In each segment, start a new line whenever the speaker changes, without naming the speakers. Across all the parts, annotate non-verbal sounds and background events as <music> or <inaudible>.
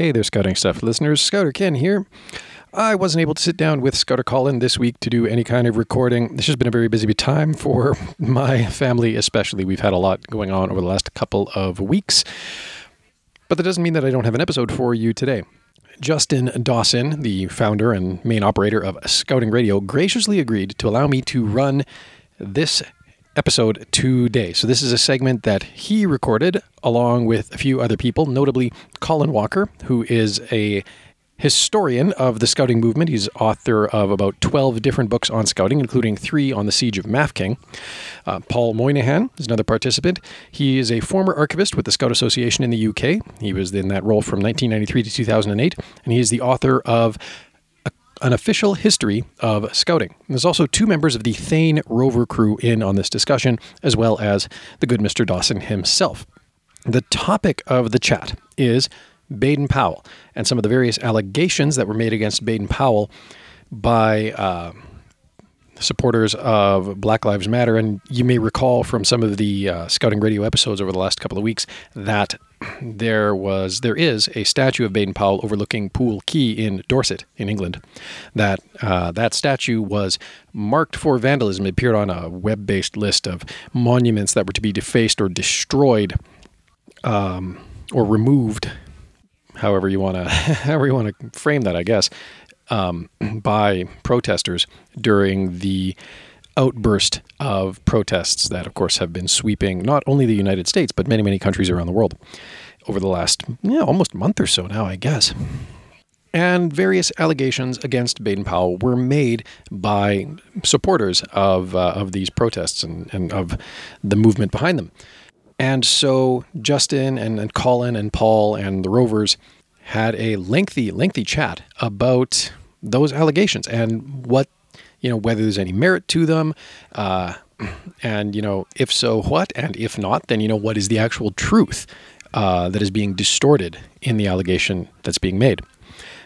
Hey there, Scouting Stuff listeners. Scouter Ken here. I wasn't able to sit down with Scouter Colin this week to do any kind of recording. This has been a very busy time for <laughs> my family, especially. We've had a lot going on over the last couple of weeks. But that doesn't mean that I don't have an episode for you today. Justin Dawson, the founder and main operator of Scouting Radio, graciously agreed to allow me to run this episode today. So, this is a segment that he recorded along with a few other people, notably Colin Walker, who is a historian of the scouting movement. He's author of about 12 different books on scouting, including three on the siege of Mafeking. Uh, Paul Moynihan is another participant. He is a former archivist with the Scout Association in the UK. He was in that role from 1993 to 2008, and he is the author of an official history of scouting. There's also two members of the Thane rover crew in on this discussion, as well as the good Mr. Dawson himself. The topic of the chat is Baden Powell and some of the various allegations that were made against Baden Powell by uh, supporters of Black Lives Matter. And you may recall from some of the uh, Scouting Radio episodes over the last couple of weeks that there was there is a statue of Baden Powell overlooking Poole Quay in Dorset in England. That uh, that statue was marked for vandalism. It appeared on a web-based list of monuments that were to be defaced or destroyed um, or removed. However you want to <laughs> however you want to frame that, I guess, um, by protesters during the outburst of protests that, of course, have been sweeping not only the United States, but many, many countries around the world over the last, you know, almost month or so now, I guess. And various allegations against Baden Powell were made by supporters of, uh, of these protests and, and of the movement behind them. And so Justin and, and Colin and Paul and the Rovers had a lengthy, lengthy chat about those allegations and what you know, whether there's any merit to them. Uh, and, you know, if so, what? And if not, then, you know, what is the actual truth uh, that is being distorted in the allegation that's being made?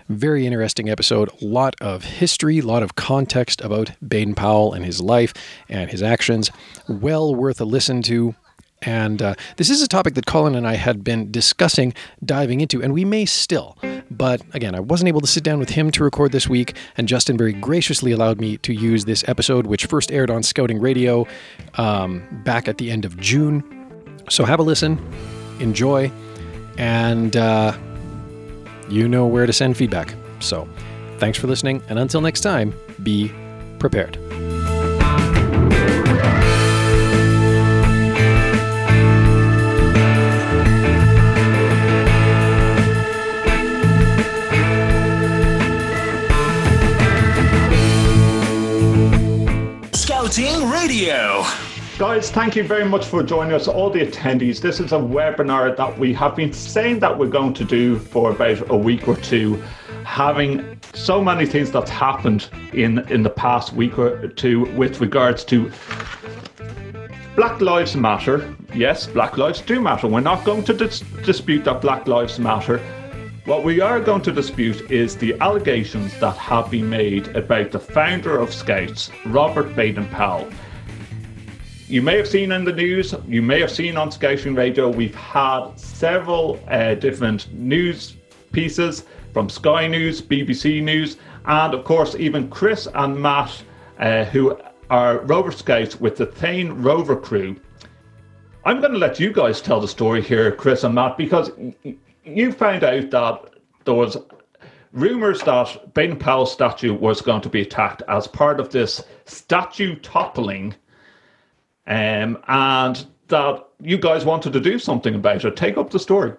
Very interesting episode. A lot of history, a lot of context about Baden Powell and his life and his actions. Well worth a listen to. And uh, this is a topic that Colin and I had been discussing diving into, and we may still. But again, I wasn't able to sit down with him to record this week, and Justin very graciously allowed me to use this episode, which first aired on Scouting Radio um, back at the end of June. So have a listen, enjoy, and uh, you know where to send feedback. So thanks for listening, and until next time, be prepared.
Radio.
Guys, thank you very much for joining us, all the attendees. This is a webinar that we have been saying that we're going to do for about a week or two, having so many things that's happened in, in the past week or two with regards to Black Lives Matter. Yes, Black Lives do matter. We're not going to dis- dispute that Black Lives Matter. What we are going to dispute is the allegations that have been made about the founder of Scouts, Robert Baden Powell. You may have seen in the news, you may have seen on Scouting Radio, we've had several uh, different news pieces from Sky News, BBC News, and of course, even Chris and Matt, uh, who are Rover Scouts with the Thane Rover crew. I'm going to let you guys tell the story here, Chris and Matt, because you found out that there was rumors that Baden Powell's statue was going to be attacked as part of this statue toppling, um, and that you guys wanted to do something about it. Take up the story.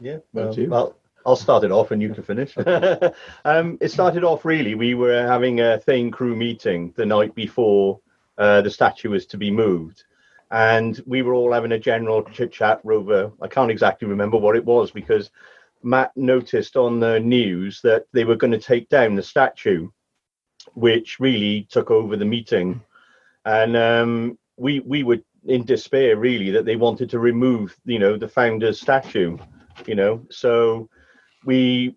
Yeah, well, well I'll start it off and you can finish. <laughs> um, it started off really, we were having a Thane crew meeting the night before uh, the statue was to be moved and we were all having a general chit chat over. I can't exactly remember what it was because Matt noticed on the news that they were going to take down the statue, which really took over the meeting, and um, we we were in despair really that they wanted to remove you know the founder's statue, you know. So we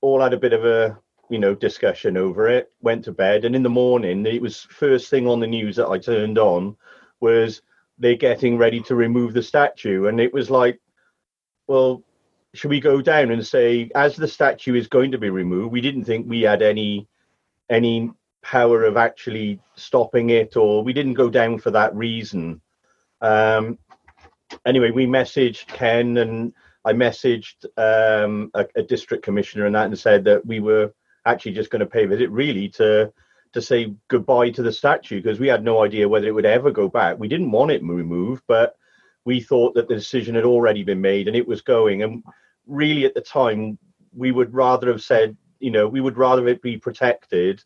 all had a bit of a you know discussion over it. Went to bed, and in the morning it was first thing on the news that I turned on was they're getting ready to remove the statue and it was like well should we go down and say, as the statue is going to be removed, we didn't think we had any any power of actually stopping it, or we didn't go down for that reason. Um, anyway, we messaged Ken and I messaged um, a, a, district commissioner and that and said that we were actually just going to pay visit really to to say goodbye to the statue because we had no idea whether it would ever go back. We didn't want it removed, but we thought that the decision had already been made and it was going. And really, at the time, we would rather have said, you know, we would rather it be protected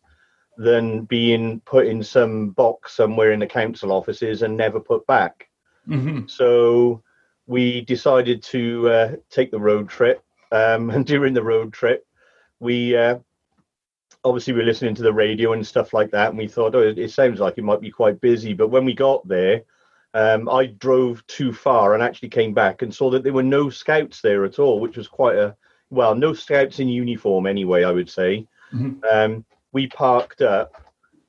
than being put in some box somewhere in the council offices and never put back. Mm-hmm. So we decided to uh, take the road trip. Um, and <laughs> during the road trip, we uh, obviously we were listening to the radio and stuff like that, and we thought, oh, it, it sounds like it might be quite busy. But when we got there, um, I drove too far and actually came back and saw that there were no scouts there at all, which was quite a well, no scouts in uniform anyway. I would say. Mm-hmm. Um, we parked up,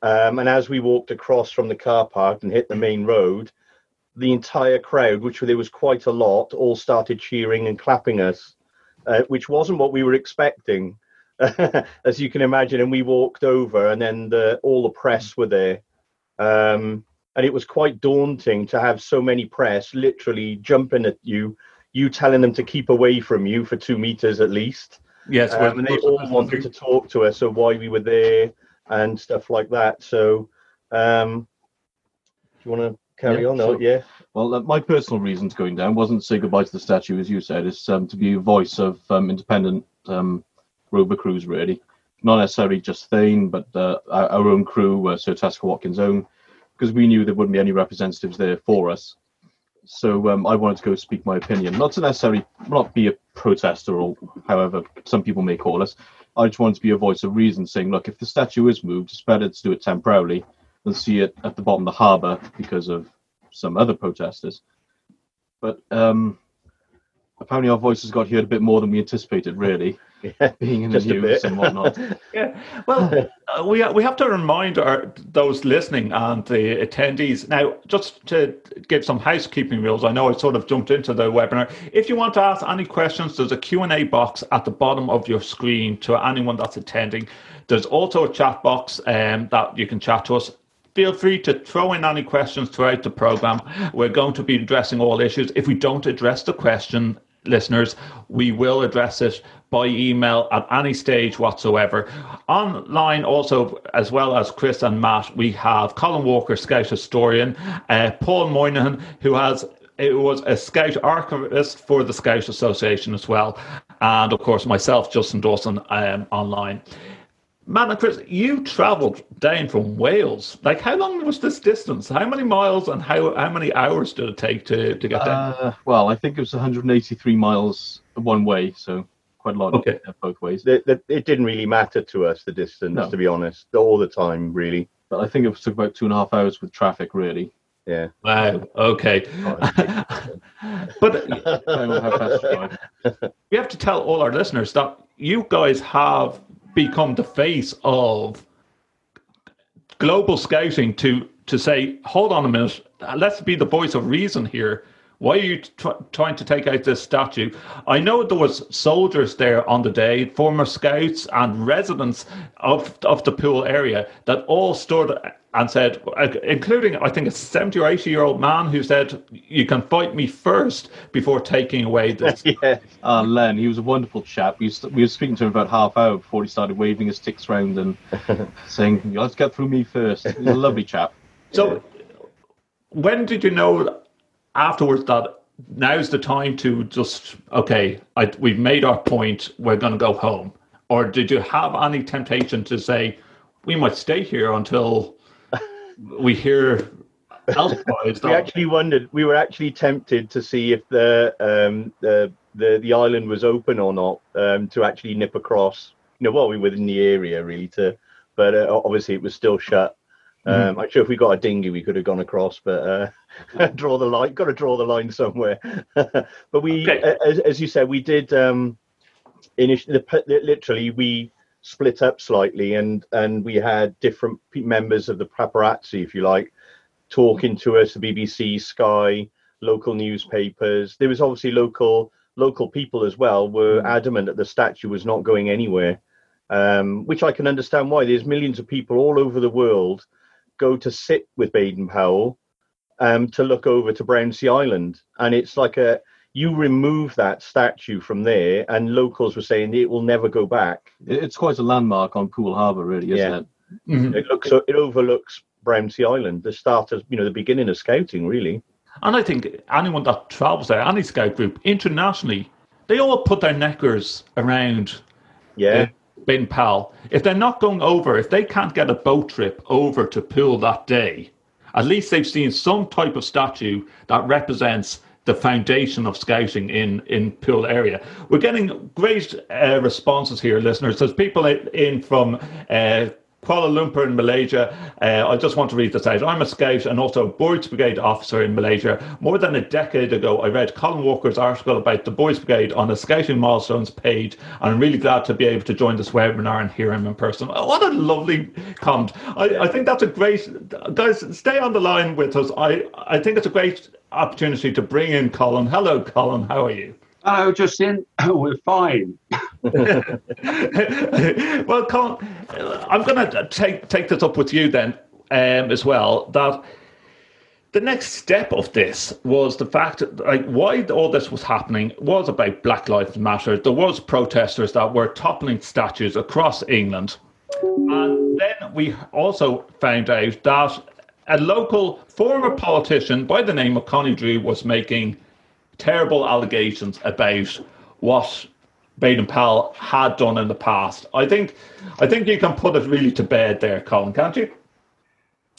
um, and as we walked across from the car park and hit the main road, the entire crowd, which there was quite a lot, all started cheering and clapping us, uh, which wasn't what we were expecting, <laughs> as you can imagine. And we walked over, and then the, all the press were there. Um, and it was quite daunting to have so many press literally jumping at you, you telling them to keep away from you for two meters at least.
Yes,
um, and they all wanted to talk to us of why we were there and stuff like that. So, um, do you want to carry yeah, on. Sure. Yeah.
Well, uh, my personal reasons going down wasn't to say goodbye to the statue, as you said, is um, to be a voice of um, independent um, rover crews, really. Not necessarily just Thane, but uh, our, our, own crew, uh, Sir Tasker Watkins' own, because we knew there wouldn't be any representatives there for us. So um, I wanted to go speak my opinion, not to necessarily not be a protester or however some people may call us. I just wanted to be a voice of reason, saying, look, if the statue is moved, it's better to do it temporarily than see it at the bottom of the harbour because of some other protesters. But um, apparently, our voices got heard a bit more than we anticipated, really. Yeah, <laughs> being in the news and whatnot. <laughs>
yeah, well, uh, <laughs> we we have to remind our those listening and the attendees now. Just to give some housekeeping rules, I know I sort of jumped into the webinar. If you want to ask any questions, there's a Q and A box at the bottom of your screen to anyone that's attending. There's also a chat box um, that you can chat to us feel free to throw in any questions throughout the program. We're going to be addressing all issues. If we don't address the question, listeners, we will address it by email at any stage whatsoever. Online, also, as well as Chris and Matt, we have Colin Walker, Scout historian, uh, Paul Moynihan, who has it was a Scout archivist for the Scout Association as well, and of course myself, Justin Dawson, um, online. Man, Chris, you travelled down from Wales. Like, how long was this distance? How many miles and how how many hours did it take to, to get down? Uh,
well, I think it was 183 miles one way, so quite a lot okay. both ways.
The, the, it didn't really matter to us the distance, no. to be honest, all the time, really.
But I think it took about two and a half hours with traffic, really.
Yeah.
Wow. Okay. <laughs> but <laughs> we have to tell all our listeners that you guys have become the face of global scouting to to say, hold on a minute, let's be the voice of reason here. Why are you t- trying to take out this statue? I know there was soldiers there on the day, former scouts and residents of of the Poole area that all stood and said, including I think a seventy or eighty year old man who said, "You can fight me first before taking away <laughs> this."
yeah, uh, Len, he was a wonderful chap. We, we were speaking to him about half hour before he started waving his sticks around and <laughs> saying, "Let's get through me first. He's a lovely chap.
So, when did you know afterwards that now's the time to just okay, I, we've made our point. We're going to go home, or did you have any temptation to say? We might stay here until we hear elsewise. <laughs>
we actually wondered. We were actually tempted to see if the um, the the the island was open or not um, to actually nip across. You know, while we were in the area, really. To, but uh, obviously it was still shut. Mm-hmm. Um, mm. I'm sure if we got a dinghy, we could have gone across, but uh, <laughs> draw the line. Got to draw the line somewhere. <laughs> but we, okay. as, as, you said, we did. Um, initially, literally, we split up slightly, and and we had different members of the paparazzi, if you like, talking to us, the BBC, Sky, local newspapers. There was obviously local local people as well were mm. adamant that the statue was not going anywhere, um, which I can understand why. There's millions of people all over the world go to sit with Baden Powell um, to look over to Brownsea Island, and it's like a you remove that statue from there, and locals were saying it will never go back.
It's quite a landmark on Poole Harbour, really, isn't yeah. it?
Mm-hmm. It looks so it overlooks Brownsea Island, the start of you know the beginning of scouting, really.
And I think anyone that travels there, any scout group internationally, they all put their neckers around.
Yeah.
Baden Powell. If they're not going over, if they can't get a boat trip over to Poole that day, at least they've seen some type of statue that represents the foundation of scouting in in Poole area. We're getting great uh, responses here, listeners. There's people in from uh, Kuala Lumpur in Malaysia. Uh, I just want to read this out. I'm a scout and also a Boys Brigade officer in Malaysia. More than a decade ago, I read Colin Walker's article about the Boys Brigade on the Scouting Milestones page, and I'm really glad to be able to join this webinar and hear him in person. What a lovely comment. I, I think that's a great, guys, stay on the line with us. I, I think it's a great opportunity to bring in Colin. Hello, Colin. How are you?
Hello, Justin. <laughs> We're fine. <laughs> well,
Colin, I'm going to take take this up with you then um, as well. That the next step of this was the fact that like why all this was happening was about Black Lives Matter. There was protesters that were toppling statues across England, and then we also found out that a local former politician by the name of Connie Drew was making terrible allegations about what Baden Powell had done in the past. I think I think you can put it really to bed there, Colin, can't you?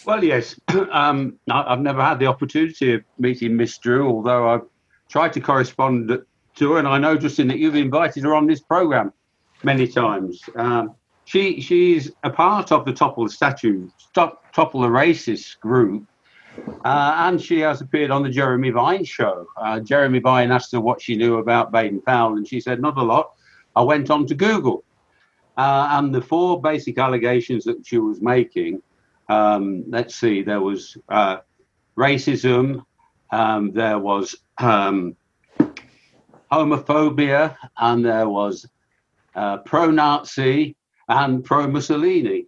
Well, yes. <clears throat> Um, I've never had the opportunity of meeting Miss Drew, although I've tried to correspond to her, and I know, Justin, that you've invited her on this program many times. Um, she she's a part of the Topple the Statue, Topple the Racist group, uh, and she has appeared on the Jeremy Vine show. Uh, Jeremy Vine asked her what she knew about Baden Powell, and she said, Not a lot. I went on to Google. Uh, and the four basic allegations that she was making um, let's see, there was uh, racism, um, there was um, homophobia, and there was uh, pro Nazi and pro Mussolini.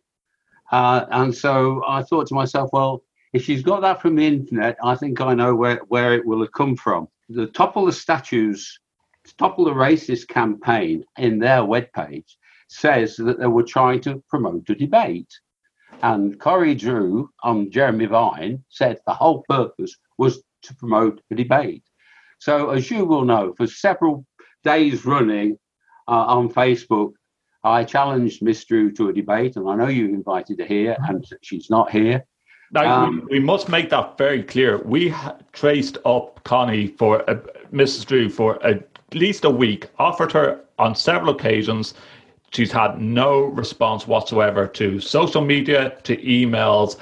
Uh, and so I thought to myself, well, if she's got that from the internet, I think I know where, where it will have come from. The Topple the Statues, Topple the Racist campaign in their webpage says that they were trying to promote a debate. And Corey Drew on Jeremy Vine said the whole purpose was to promote a debate. So, as you will know, for several days running uh, on Facebook, I challenged Miss Drew to a debate, and I know you invited her here, and she's not here.
Now, um, we, we, must make that very clear. We traced up Connie for uh, Mrs. Drew for at least a week, offered her on several occasions. She's had no response whatsoever to social media, to emails.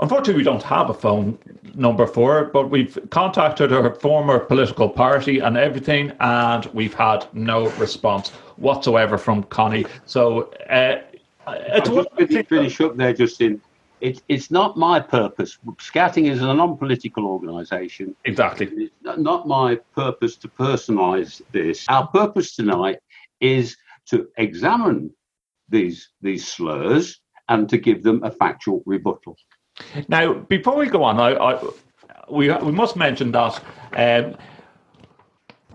Unfortunately, we don't have a phone number for her, but we've contacted her former political party and everything, and we've had no response whatsoever from Connie. So, uh,
it's just finish up there, Justin it's it's not my purpose. Scouting is a non-political organisation.
Exactly.
It's not my purpose to personalise this. Our purpose tonight is to examine these these slurs and to give them a factual rebuttal.
Now, before we go on, I, I we we must mention that. Um,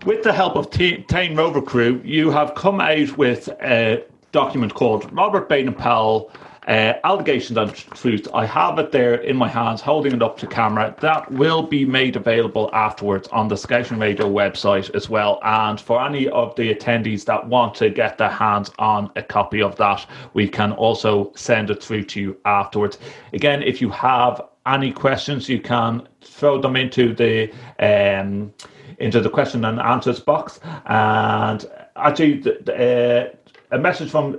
with the help of T- Thane Rover Crew, you have come out with a document called Robert Baden Powell uh, allegations and truth. I have it there in my hands, holding it up to camera. That will be made available afterwards on the Scouting Radio website as well. And for any of the attendees that want to get their hands on a copy of that, we can also send it through to you afterwards. Again, if you have any questions, you can throw them into the um, into the question and answers box. And actually, uh, a message from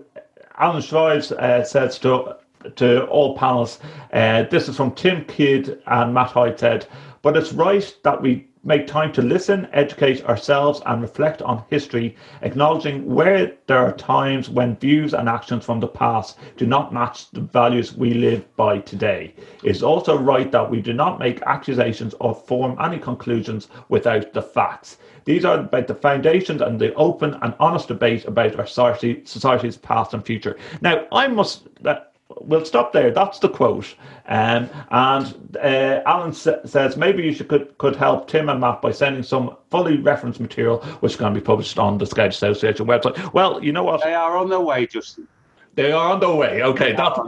Alan Schreives uh, says to to all panels, uh, this is from Tim Kidd and Matt said, but it's right that we make time to listen, educate ourselves, and reflect on history, acknowledging where there are times when views and actions from the past do not match the values we live by today. It is also right that we do not make accusations or form any conclusions without the facts. These are about the foundations and the open and honest debate about our society, society's past and future. Now, I must. Uh, we'll stop there. That's the quote. Um, and uh, Alan sa- says maybe you should could, could help Tim and Matt by sending some fully referenced material, which can be published on the Scout Association website. Well, you know what?
They are on their way, Justin.
They are on their way. Okay, that's.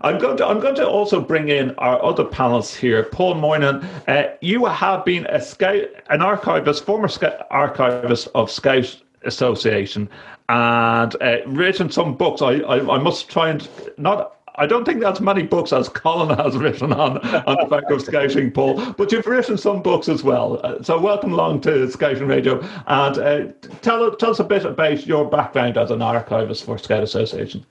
I'm going to I'm going to also bring in our other panelists here. Paul Moynihan, uh, you have been a scout, an archivist, former scout, archivist of Scout Association, and uh, written some books. I, I, I must try and not. I don't think that's many books as Colin has <laughs> written on on the back of scouting, Paul. But you've written some books as well. Uh, so welcome along to Scouting Radio, and uh, tell tell us a bit about your background as an archivist for Scout Association.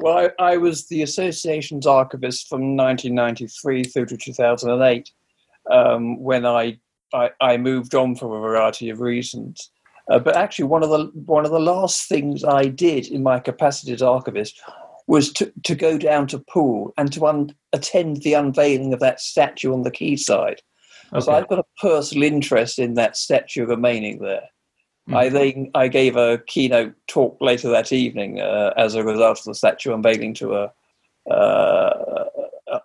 Well, I, I was the association's archivist from 1993 through to 2008, um, when I, I, I moved on for a variety of reasons. Uh, but actually, one of the one of the last things I did in my capacity as archivist was to, to go down to Poole and to un- attend the unveiling of that statue on the quayside. Okay. So I've got a personal interest in that statue remaining there. Mm. I then I gave a keynote talk later that evening uh, as a result of the statue unveiling to a uh,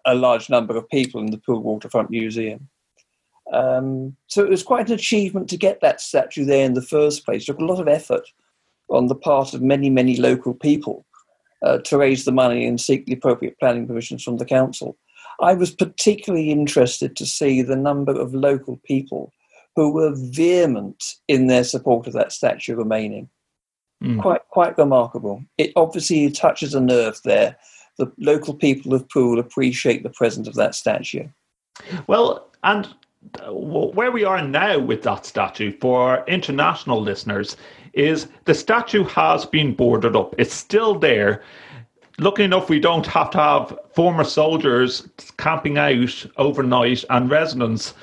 a large number of people in the Poole Waterfront Museum. Um, so it was quite an achievement to get that statue there in the first place. It took a lot of effort on the part of many, many local people uh, to raise the money and seek the appropriate planning permissions from the council. I was particularly interested to see the number of local people who were vehement in their support of that statue remaining. Mm. Quite, quite remarkable. It obviously touches a nerve there. The local people of Poole appreciate the presence of that statue.
Well, and where we are now with that statue for international listeners is the statue has been boarded up. It's still there. Lucky enough, we don't have to have former soldiers camping out overnight and residents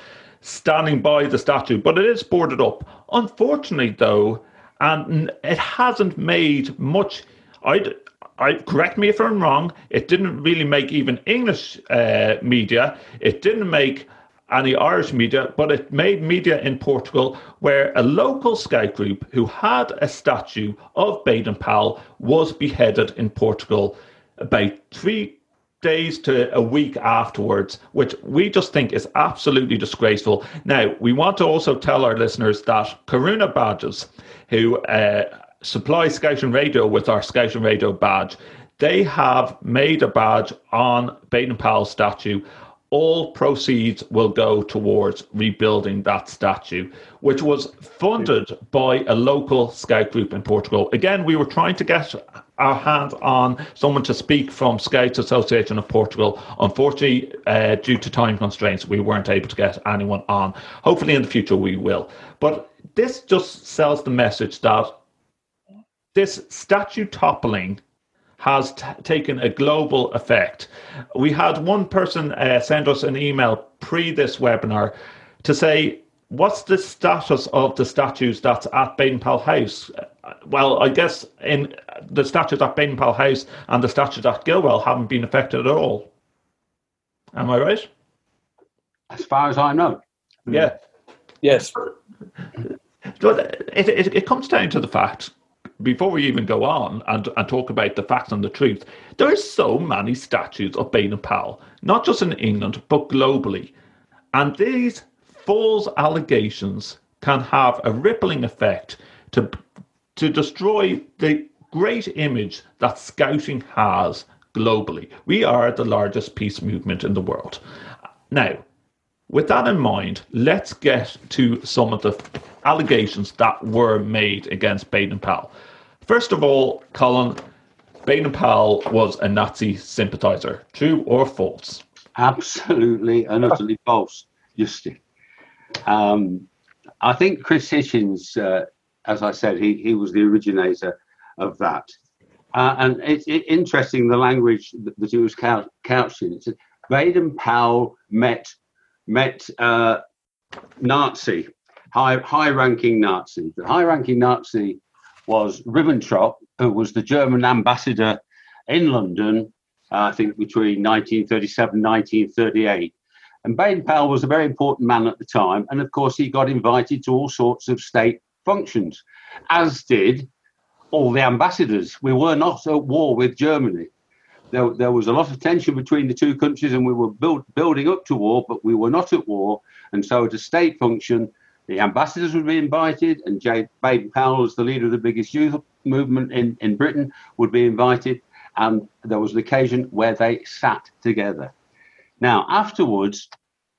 standing by the statue, but it is boarded up. Unfortunately, though, and it hasn't made much. I, I correct me if I'm wrong. It didn't really make even English uh, media. It didn't make any Irish media, but it made media in Portugal where a local scout group who had a statue of Baden Powell was beheaded in Portugal about three days to a week afterwards, which we just think is absolutely disgraceful. Now, we want to also tell our listeners that Karuna Badges, who uh, supply Scouting Radio with our Scouting Radio badge, they have made a badge on Baden Powell's statue all proceeds will go towards rebuilding that statue, which was funded by a local scout group in Portugal. Again, we were trying to get our hands on someone to speak from Scouts Association of Portugal. Unfortunately, uh, due to time constraints, we weren't able to get anyone on. Hopefully, in the future, we will. But this just sells the message that this statue toppling has t- taken a global effect. We had one person uh, send us an email pre this webinar to say, What's the status of the statues that's at Baden Powell House? Well, I guess in the statues at Baden Powell House and the statues at Gilwell haven't been affected at all. Am I right?
As far as I know.
Yeah.
Yes.
But it, it, it comes down to the fact before we even go on and, and talk about the facts and the truth, there are so many statues of Baden Powell, not just in England, but globally. And these false allegations can have a rippling effect to, to destroy the great image that scouting has globally. We are the largest peace movement in the world. Now, with that in mind, let's get to some of the allegations that were made against Baden Powell. First of all, Colin, Baden Powell was a Nazi sympathizer. True or false?
Absolutely and utterly false, Justin. Um, I think Chris Hitchens, uh, as I said, he, he was the originator of that. Uh, and it's it, interesting the language that, that he was couched in. It said Baden Powell met met uh, Nazi, high high ranking Nazi. The high ranking Nazi was Ribbentrop, who was the German ambassador in London, uh, I think between 1937 and 1938. And Baden Powell was a very important man at the time. And of course, he got invited to all sorts of state functions, as did all the ambassadors. We were not at war with Germany. There, there was a lot of tension between the two countries, and we were build, building up to war, but we were not at war. And so, at a state function, the ambassadors would be invited, and J. Baden Powell, as the leader of the biggest youth movement in, in Britain, would be invited. And there was an occasion where they sat together. Now, afterwards,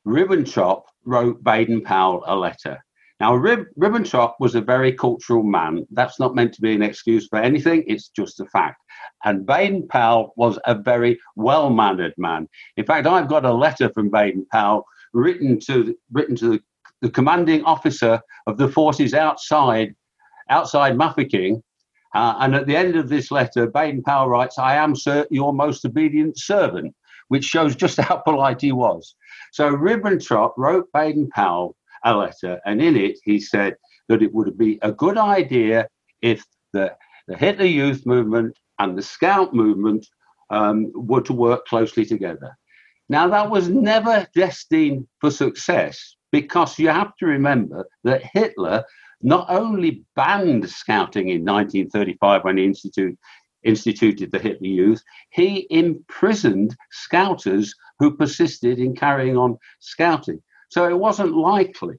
Ribbentrop wrote Baden Powell a letter. Now, Rib- Ribbentrop was a very cultural man. That's not meant to be an excuse for anything, it's just a fact. And Baden Powell was a very well mannered man. In fact, I've got a letter from Baden Powell written to, written to the, the commanding officer of the forces outside, outside Mafeking. Uh, and at the end of this letter, Baden Powell writes, I am, sir, your most obedient servant which shows just <laughs> how polite he was. So Ribbentrop wrote Baden Powell a letter, and in it he said that it would be a good idea if the, the Hitler Youth movement and the Scout movement um, were to work closely together. Now, that was never destined for success because you have to remember that Hitler not only banned scouting in 1935 when he instituted, instituted the Hitler Youth, he imprisoned scouters who persisted in carrying on scouting. So it wasn't likely.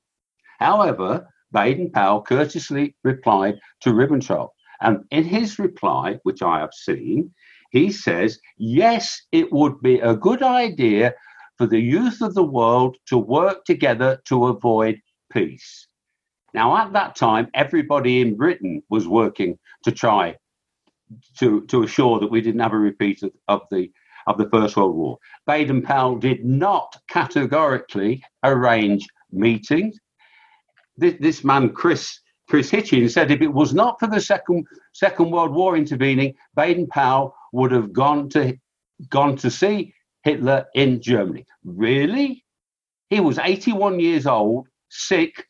However, Baden Powell courteously replied to Ribbentrop. And in his reply, which I have seen, he says, yes, it would be a good idea for the youth of the world to work together to avoid peace. Now, at that time, everybody in Britain was working to try to, to assure that we didn't have a repeat of, of the of the First World War. Baden Powell did not categorically arrange meetings. This, this man, Chris Chris Hitchens, said if it was not for the Second Second World War intervening, Baden Powell would have gone to gone to see Hitler in Germany. Really? He was 81 years old, sick,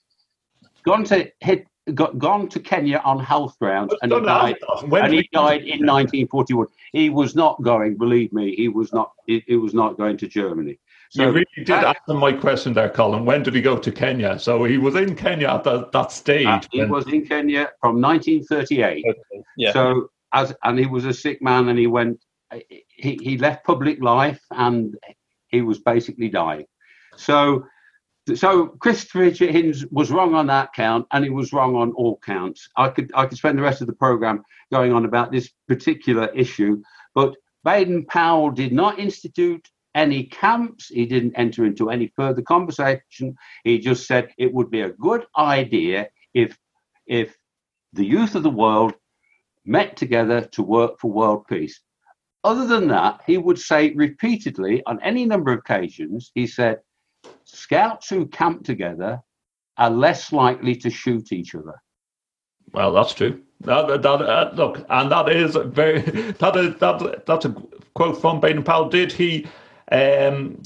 gone to hit, got, gone to Kenya on health grounds and he died. and he died in 1941. He was not going. Believe me, he was not. He, he was not going to Germany.
So you really did that, answer my question there, Colin. When did he go to Kenya? So he was in Kenya at the, that stage. Uh,
he was in Kenya from 1938. Okay. Yeah. So as and he was a sick man, and he went. He he left public life, and he was basically dying. So so Christopher Hitchens was wrong on that count, and he was wrong on all counts. I could I could spend the rest of the program going on about this particular issue, but Baden Powell did not institute any camps. He didn't enter into any further conversation. He just said it would be a good idea if if the youth of the world met together to work for world peace. Other than that, he would say repeatedly on any number of occasions, he said, Scouts who camp together are less likely to shoot each other.
Well, that's true. That, that, uh, look, and that is very <laughs> that is that that's a quote from Baden Powell. Did he? Um,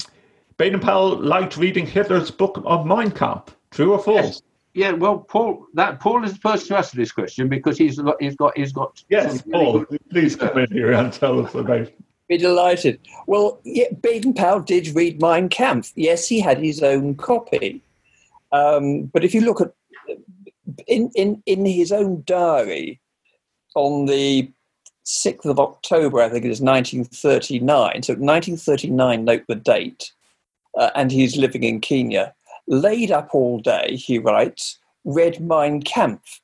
Baden Powell liked reading Hitler's book of Mein Kampf. True or false?
Yes. Yeah, well, Paul, that Paul is the person to answer this question because he's got he's got he's got.
Yes, Paul, please come in here and tell us about
be delighted. Well, yeah, Baden Powell did read Mein Kampf. Yes, he had his own copy. Um, but if you look at in, in, in his own diary on the 6th of October, I think it is 1939. So 1939, note the date. Uh, and he's living in Kenya. Laid up all day, he writes, read Mein Kampf,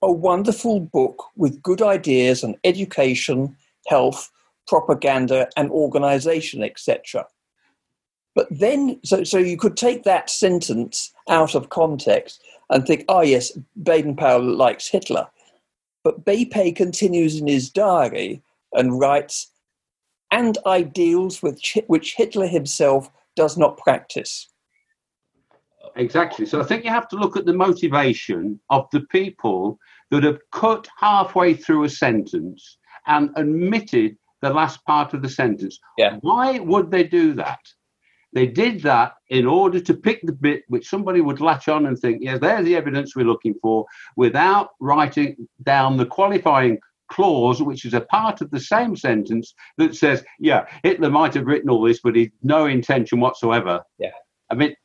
a wonderful book with good ideas on education, health, propaganda and organization, etc. But then, so, so you could take that sentence out of context and think, oh, yes, Baden Powell likes Hitler. But B-P continues in his diary and writes, and ideals which, which Hitler himself does not practice.
Exactly. So I think you have to look at the motivation of the people that have cut halfway through a sentence and admitted the last part of the sentence.
Yeah.
Why would they do that? They did that in order to pick the bit which somebody would latch on and think, yeah, there's the evidence we're looking for, without writing down the qualifying clause, which is a part of the same sentence that says, yeah, Hitler might have written all this, but he's no intention whatsoever.
Yeah.
I mean,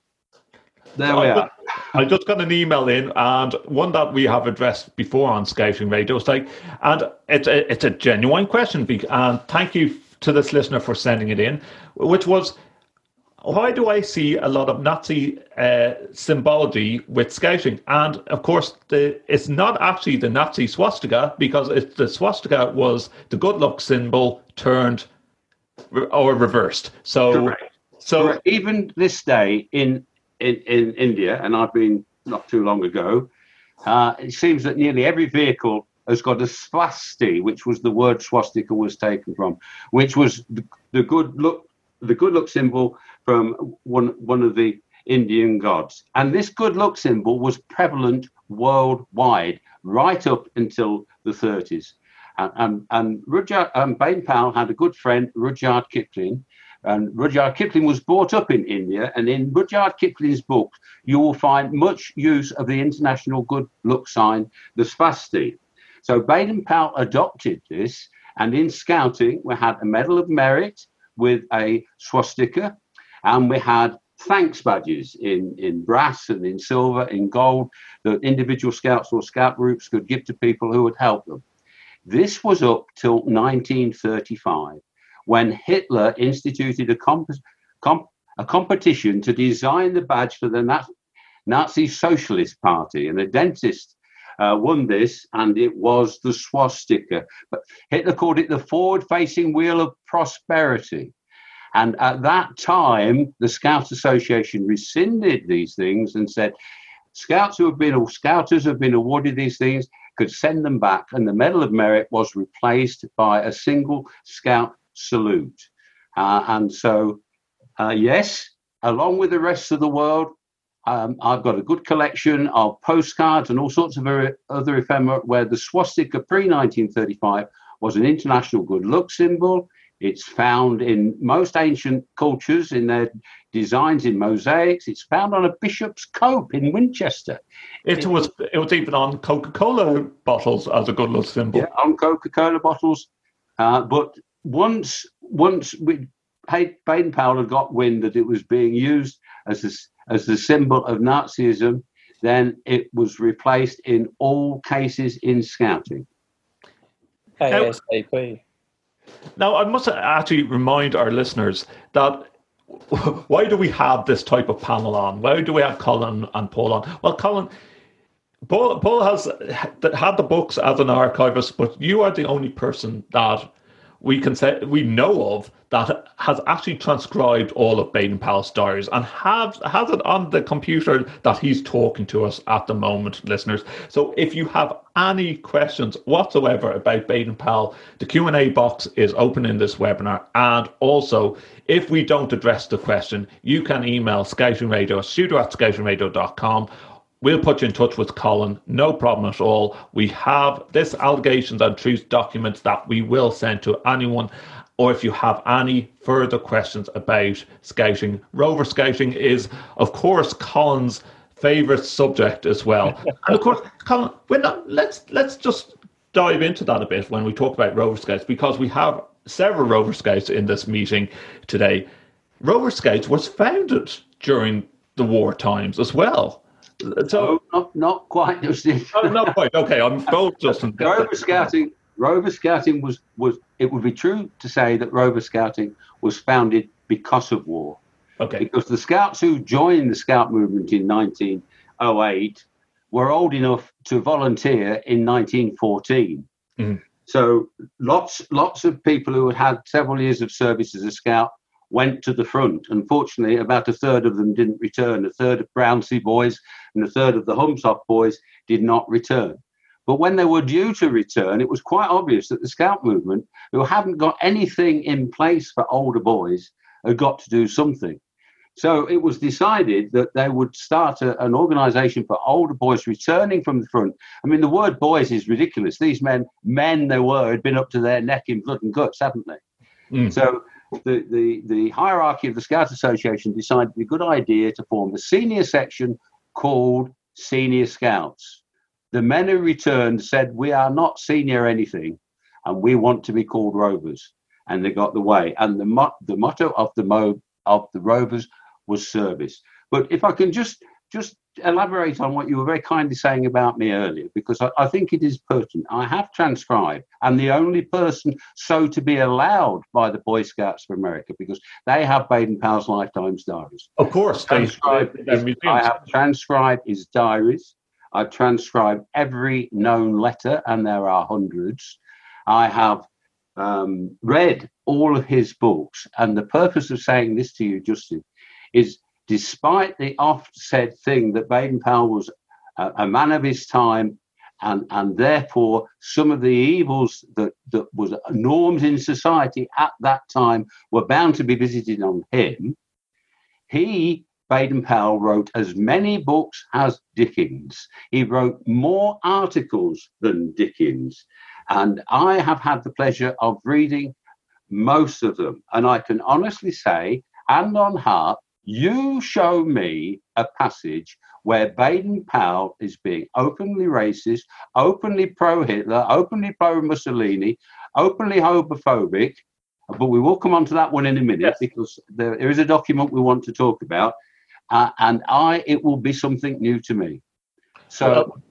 there we are.
I just got an email in, and one that we have addressed before on Scouting Radio. It's like, and it's a, it's a genuine question, and thank you to this listener for sending it in, which was, why do I see a lot of Nazi uh, symbology with scouting? And of course, the, it's not actually the Nazi swastika because it's the swastika was the good luck symbol turned or reversed. So,
Correct. so Correct. even this day in, in in India, and I've been not too long ago, uh, it seems that nearly every vehicle has got a swasti, which was the word swastika was taken from, which was the, the good look the good look symbol from one one of the Indian gods. And this good luck symbol was prevalent worldwide right up until the 30s. And, and, and Rudyard, um, Baden-Powell had a good friend, Rudyard Kipling, and Rudyard Kipling was brought up in India. And in Rudyard Kipling's book, you will find much use of the international good luck sign, the swasti. So Baden-Powell adopted this. And in scouting, we had a Medal of Merit with a swastika and we had thanks badges in, in brass and in silver, in gold, that individual scouts or scout groups could give to people who would help them. This was up till 1935, when Hitler instituted a, comp- comp- a competition to design the badge for the Nazi Socialist Party. And a dentist uh, won this, and it was the swastika. But Hitler called it the forward facing wheel of prosperity. And at that time, the Scout Association rescinded these things and said, Scouts who have been, or Scouters have been awarded these things could send them back. And the Medal of Merit was replaced by a single Scout salute. Uh, and so, uh, yes, along with the rest of the world, um, I've got a good collection of postcards and all sorts of other ephemera where the swastika pre 1935 was an international good luck symbol. It's found in most ancient cultures in their designs in mosaics. It's found on a bishop's cope in Winchester.
It was it was even on Coca-Cola bottles as a good luck symbol.
Yeah, on Coca-Cola bottles. Uh, but once once we Baden Powell had got wind that it was being used as a, as the symbol of Nazism, then it was replaced in all cases in scouting.
ASAP.
Now, I must actually remind our listeners that <laughs> why do we have this type of panel on? Why do we have Colin and Paul on? Well, Colin, Paul, Paul has had the books as an archivist, but you are the only person that we can say we know of that has actually transcribed all of Baden Powell's diaries and have has it on the computer that he's talking to us at the moment, listeners. So if you have any questions whatsoever about Baden Powell, the Q and A box is open in this webinar. And also, if we don't address the question, you can email Scouting Radio, studio at scoutingradio.com We'll put you in touch with Colin, no problem at all. We have this allegations and truth documents that we will send to anyone. Or if you have any further questions about scouting, rover scouting is, of course, Colin's favorite subject as well. <laughs> and of course, Colin, not, let's let's just dive into that a bit when we talk about rover scouts because we have several rover scouts in this meeting today. Rover Scouts was founded during the war times as well.
So not not quite. <laughs>
oh, not quite. Okay, I'm both just. <laughs>
Rover Scouting. Rover Scouting was was. It would be true to say that Rover Scouting was founded because of war.
Okay.
Because the Scouts who joined the Scout movement in 1908 were old enough to volunteer in 1914. Mm-hmm. So lots lots of people who had had several years of service as a Scout went to the front. Unfortunately, about a third of them didn't return. A third of Brownsea boys and a third of the Humshaugh boys did not return. But when they were due to return, it was quite obvious that the Scout movement, who hadn't got anything in place for older boys, had got to do something. So it was decided that they would start a, an organization for older boys returning from the front. I mean, the word boys is ridiculous. These men, men they were, had been up to their neck in blood and guts, haven't they? Mm. So the, the, the hierarchy of the Scout Association decided it was a good idea to form a senior section called Senior Scouts. The men who returned said, We are not senior anything, and we want to be called Rovers. And they got the way. And the, mo- the motto of the, mo- of the Rovers was service. But if I can just just elaborate on what you were very kindly saying about me earlier, because I, I, think it is pertinent. I have transcribed. I'm the only person so to be allowed by the Boy Scouts of America because they have Baden Powell's lifetimes diaries.
Of course,
transcribed his, I have transcribed his diaries. I've transcribed every known letter, and there are hundreds. I have um, read all of his books, and the purpose of saying this to you, Justin, is despite the oft said thing that Baden Powell was a, a, man of his time, and, and therefore some of the evils that, that was norms in society at that time were bound to be visited on him, he, Baden Powell, wrote as many books as Dickens. He wrote more articles than Dickens. And I have had the pleasure of reading most of them. And I can honestly say, and on heart, you show me a passage where Baden Powell is being openly racist, openly pro Hitler, openly pro Mussolini, openly homophobic. But we will come on to that one in a minute yes. because there, is a document we want to talk about. Uh, and I, it will be something new to me. So well,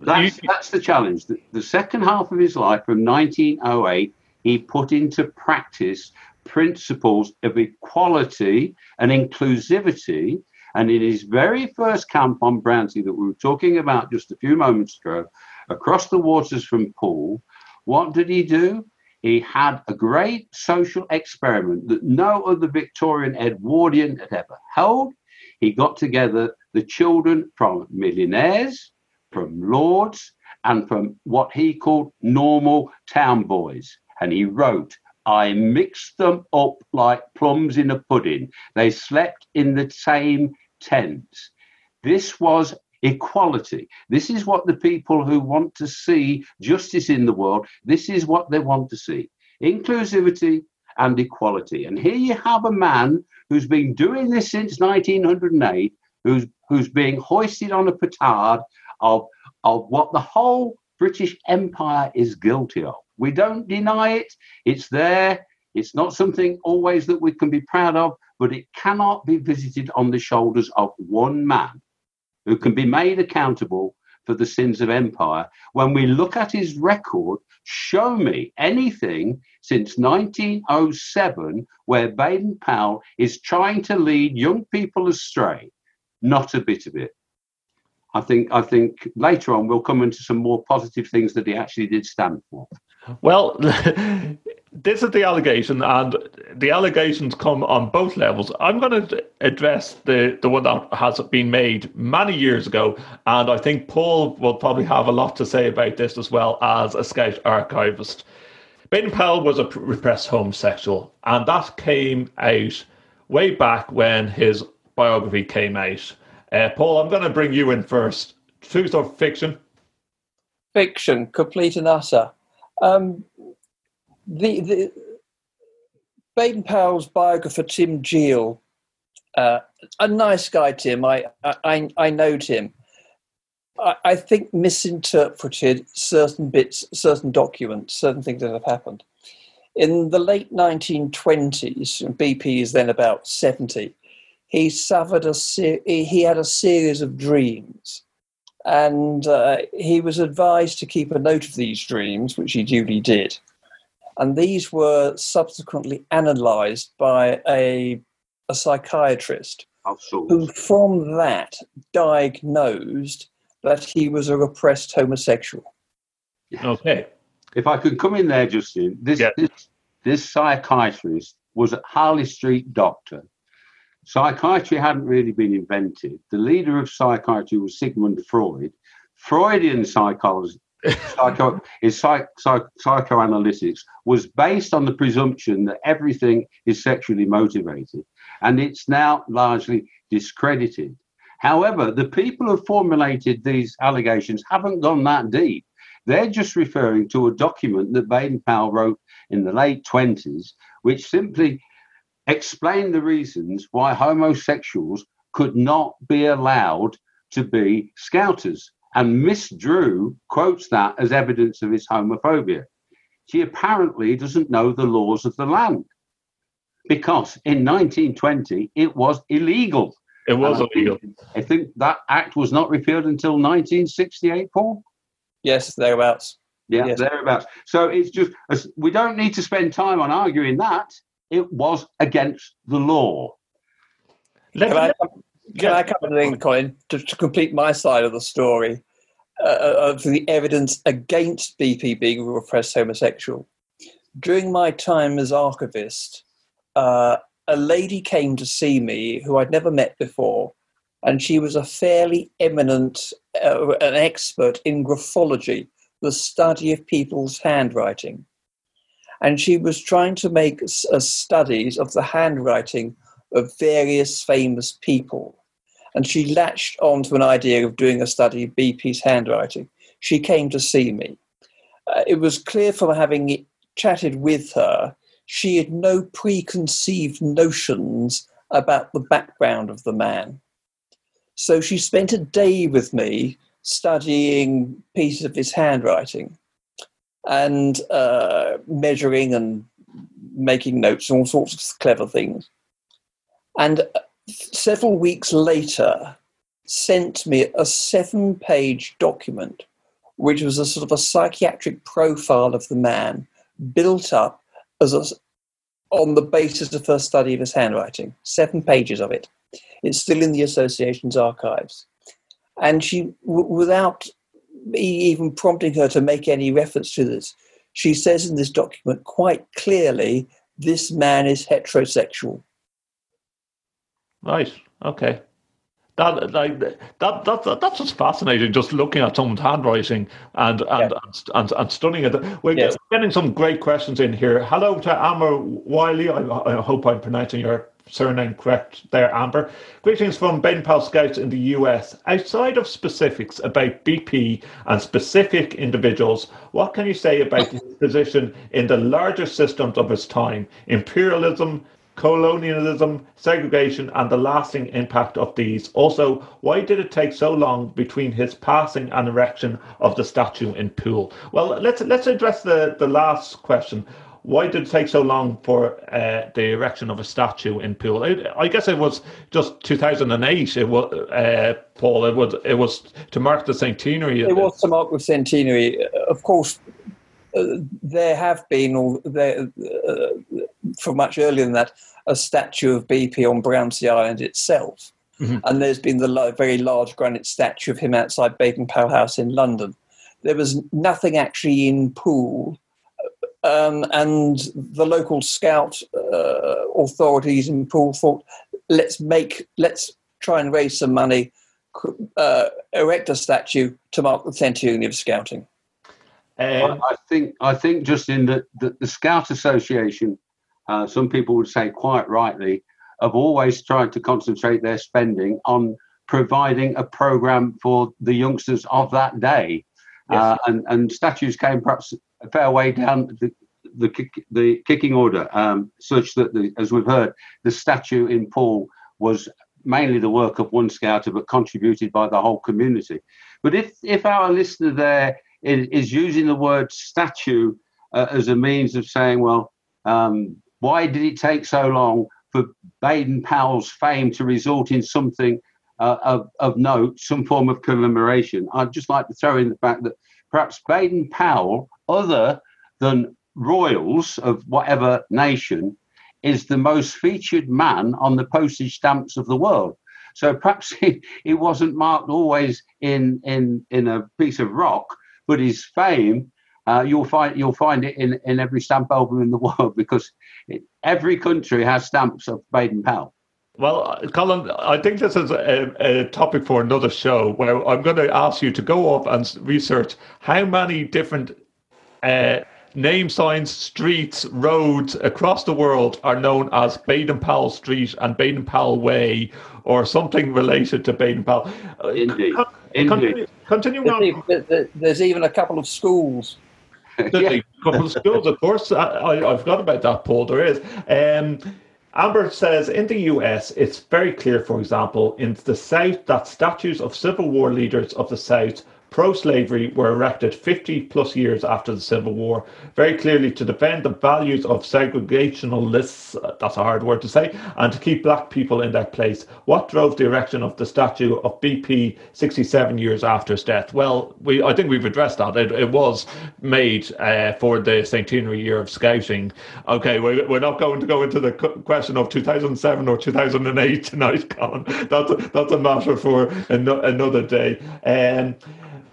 that's, you, that's the challenge. The, the second half of his life, from 1908, he put into practice principles of equality and inclusivity. And in his very first camp on Brownsea that we were talking about just a few moments ago, across the waters from Poole, what did he do? He had a great social experiment that no other Victorian Edwardian had ever held. He got together the children from millionaires, from lords, and from what he called normal town boys. And he wrote I mixed them up like plums in a pudding. They slept in the same tents. This was equality. This is what the people who want to see justice in the world, this is what they want to see. Inclusivity and equality. And here you have a man who's been doing this since 1908, who's who's being hoisted on a petard of, of what the whole British Empire is guilty of. We don't deny it. It's there. It's not something always that we can be proud of, but it cannot be visited on the shoulders of one man who can be made accountable for the sins of empire. When we look at his record, show me anything since 1907 where Baden Powell is trying to lead young people astray. Not a bit of it. I think I think later on we'll come into some more positive things that he actually did stand for.
Well, <laughs> this is the allegation, and the allegations come on both levels. I'm going to address the, the one that has been made many years ago, and I think Paul will probably have a lot to say about this as well as a Scout archivist. Baden Powell was a repressed homosexual, and that came out way back when his biography came out. Uh, Paul, I'm going to bring you in first. Truth or fiction?
Fiction, complete and utter. Um, the, the Baden Powell's biographer Tim Jeal, uh, a nice guy, Tim. I I, I know Tim. I, I think misinterpreted certain bits, certain documents, certain things that have happened. In the late 1920s, BP is then about 70. He suffered a he had a series of dreams and uh, he was advised to keep a note of these dreams, which he duly did. And these were subsequently analysed by a, a psychiatrist who, from that, diagnosed that he was a repressed homosexual.
Okay.
If I could come in there, Justin, this, yeah. this, this psychiatrist was a Harley Street doctor Psychiatry hadn't really been invented. The leader of psychiatry was Sigmund Freud. Freudian psychology, psycho, <laughs> psych, psych, psychoanalytics was based on the presumption that everything is sexually motivated, and it's now largely discredited. However, the people who formulated these allegations haven't gone that deep. They're just referring to a document that Baden Powell wrote in the late 20s, which simply explained the reasons why homosexuals could not be allowed to be scouters. And Miss Drew quotes that as evidence of his homophobia. She apparently doesn't know the laws of the land because in 1920 it was illegal.
It was
I
illegal.
Think, I think that act was not repealed until 1968, Paul.
Yes, thereabouts.
Yeah,
Yes.
thereabouts. So it's just we don't need to spend time on arguing that. It was against the law.
Let-
Can I,
let-
can I come in, Colin, to, to complete my side of the story uh, of the evidence against BP being a repressed homosexual? During my time as archivist, uh, a lady came to see me who I'd never met before, and she was a fairly eminent, uh, an expert in graphology, the study of people's handwriting. And she was trying to make uh, studies of the handwriting of various famous people. And she latched on to an idea of doing a study of BP's handwriting. She came to see me. Uh, it was clear from having chatted with her, she had no preconceived notions about the background of the man. So she spent a day with me studying pieces of his handwriting and uh, measuring and making notes and all sorts of clever things. And uh, several weeks later, sent me a seven page document, which was a sort of a psychiatric profile of the man built up as a, on the basis of her study of his handwriting. Seven pages of it. It's still in the association's archives. And she, w- without even prompting her to make any reference to this, she says in this document quite clearly this man is heterosexual.
Right. Okay. That like that that, that that's just fascinating. Just looking at someone's handwriting and and
Yeah.
and, and, and studying it. We're
Yes.
getting some great questions in here. Hello to Amber Wiley. I, I hope I'm pronouncing your surname correct there, Amber. Greetings from Ben Powell Scouts in the US. Outside of specifics about BP and specific individuals, what can you say about his <laughs> position in the larger systems of his time? Imperialism, colonialism, segregation, and the lasting impact of these. Also, why did it take so long between his passing and erection of the statue in Poole? Well, let's let's address the the last question. Why did it take so long for uh, the erection of a statue in Poole? I, I guess it was just 2008. It was uh, Paul. It was it was to mark the centenary.
It was to mark the centenary. Of course, uh, there have been, all there, uh, for much earlier than that, a statue of BP on Brownsea Island itself.
Mhm.
And there's been the lo- very large granite statue of him outside Baden Powell House in London. There was nothing actually in Poole. Um, and the local scout uh, authorities in Poole thought, let's make, let's try and raise some money, uh, erect a statue to mark the centenary of scouting.
Um,
I I think I think just in the the, the Scout Association, uh, some people would say quite rightly, have always tried to concentrate their spending on providing a program for the youngsters of that day, uh, and and statues came perhaps a fair way down the the, kick, the kicking order, um, such that the, as we've heard, the statue in Poole was mainly the work of one scouter, but contributed by the whole community. But if if our listener there is, is using the word statue uh, as a means of saying, well, um, why did it take so long for Baden Powell's fame to result in something uh, of, of note, some form of commemoration? I'd just like to throw in the fact that perhaps Baden Powell, other than royals of whatever nation, is the most featured man on the postage stamps of the world. So perhaps <laughs> it, it wasn't marked always in, in, in a piece of rock, but his fame, uh, you'll find you'll find it in, in every stamp album in the <laughs> world because it, every country has stamps of Baden Powell.
Well, uh, Colin, I think this is a, a topic for another show where I'm going to ask you to go off and research how many different uh, name signs, streets, roads across the world are known as Baden Powell Street and Baden Powell Way or something related to Baden Powell. Uh,
Indeed.
Co- continue, continuing on.
There's, there's even a couple of schools. <laughs>
Yeah. a couple of schools, of course. I, I, forgot about that, Paul. There is. Um, Amber says in the US, it's very clear, for example, in the South, that statues of Civil War leaders of the South pro slavery were erected 50 plus years after the Civil War, very clearly to defend the values of segregationalists, uh, that's a hard word to say, and to keep black people in their place. What drove the erection of the statue of BP 67 years after his death? Well, we I think we've addressed that. It, it was made uh, for the centenary year of scouting. Okay, we're, we're not going to go into the question of 2007 or 2008 tonight, <laughs> Colin. That's a, that's a matter for an, another day. Um,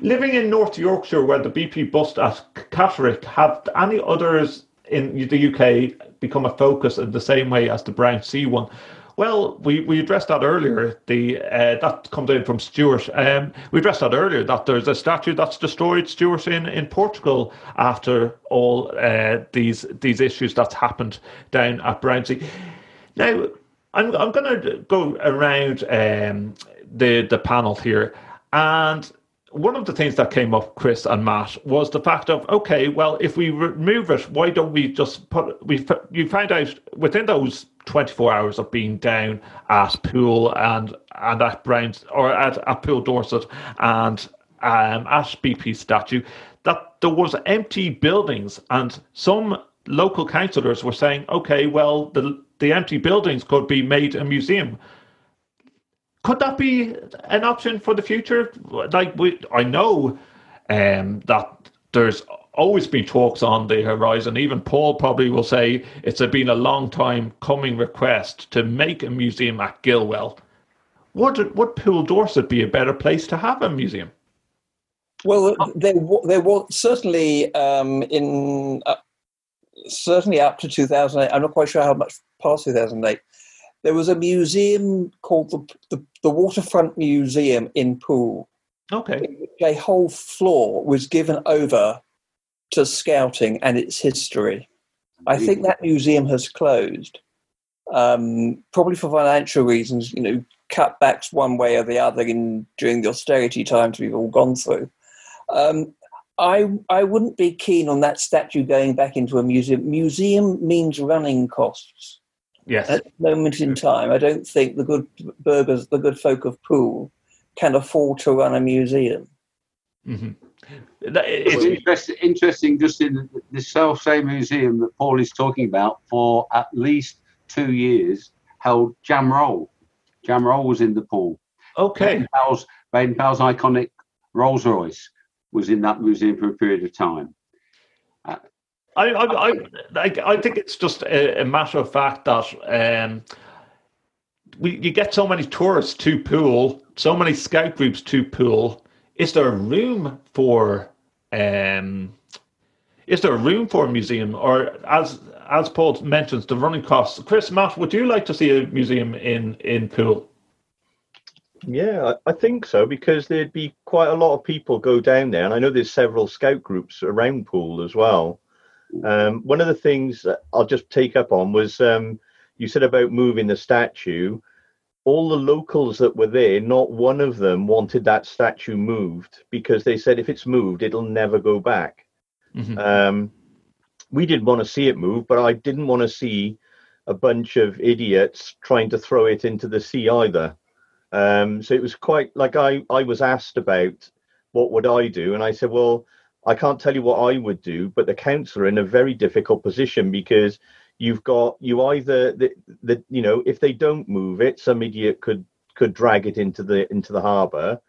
Living in North Yorkshire, where the BP bust at Catterick, have any others in the UK become a focus in the same way as the Brownsea one? Well, we, we addressed that earlier. The uh, that comes in from Stuart. Um, we addressed that earlier that there's a statue that's destroyed Stuart in, in Portugal after all uh, these these issues that's happened down at Brownsea. Now, I'm I'm going to go around um, the the panel here, and one of the things that came up, Chris and Matt, was the fact of okay, well, if we remove it, why don't we just put? We you find out within those twenty four hours of being down at Poole and and at Brownsea at, at Poole Dorset and um, at BP statue that there was empty buildings and some local councillors were saying, okay, well, the the empty buildings could be made a museum could that be an option for the future? Like we, I know um, that there's always been talks on the horizon. Even Paul probably will say it's been a long time coming request to make a museum at Gilwell. Would would Poole Dorset be a better place to have a museum?
Well, there there was certainly um, in uh, certainly up to 2008. I'm not quite sure how much past 2008 there was a museum called the, the, the Waterfront Museum in Poole.
Okay.
A whole floor was given over to scouting and its history. I think that museum has closed, um, probably for financial reasons. You know, cutbacks one way or the other in during the austerity times we've all gone through. Um, I I wouldn't be keen on that statue going back into a museum. Museum means running costs.
Yes.
At the moment in time, I don't think the good burghers, the good folk of Poole, can afford to run a museum.
Mm-hmm. It's interesting, interesting, just in the self same museum that Paul is talking about for at least two years held Jam Roll. Jam Roll was in the Poole.
Okay.
Baden Powell's, iconic Rolls Royce was in that museum for a period of time.
I, I, I, I think it's just a, a matter of fact that um, we you get so many tourists to Poole, so many scout groups to Poole. Is there room for um, is there room for a museum, or as as Paul mentions, the running costs? Chris, Matt, would you like to see a museum in in Poole?
Yeah, I think so because there'd be quite a lot of people go down there, and I know there's several scout groups around Poole as well. Um, one of the things I'll just take up on was um, you said about moving the statue. All the locals that were there, not one of them wanted that statue moved because they said if it's moved, it'll never go back. Mm-hmm. Um, we didn't want to see it move, but I didn't want to see a bunch of idiots trying to throw it into the sea either. Um, so it was quite like I, I was asked about what would I do, and I said, well, I can't tell you what I would do, but the council are in a very difficult position because you've got you either the, the you know if they don't move it, some idiot could could drag it into the into the harbour.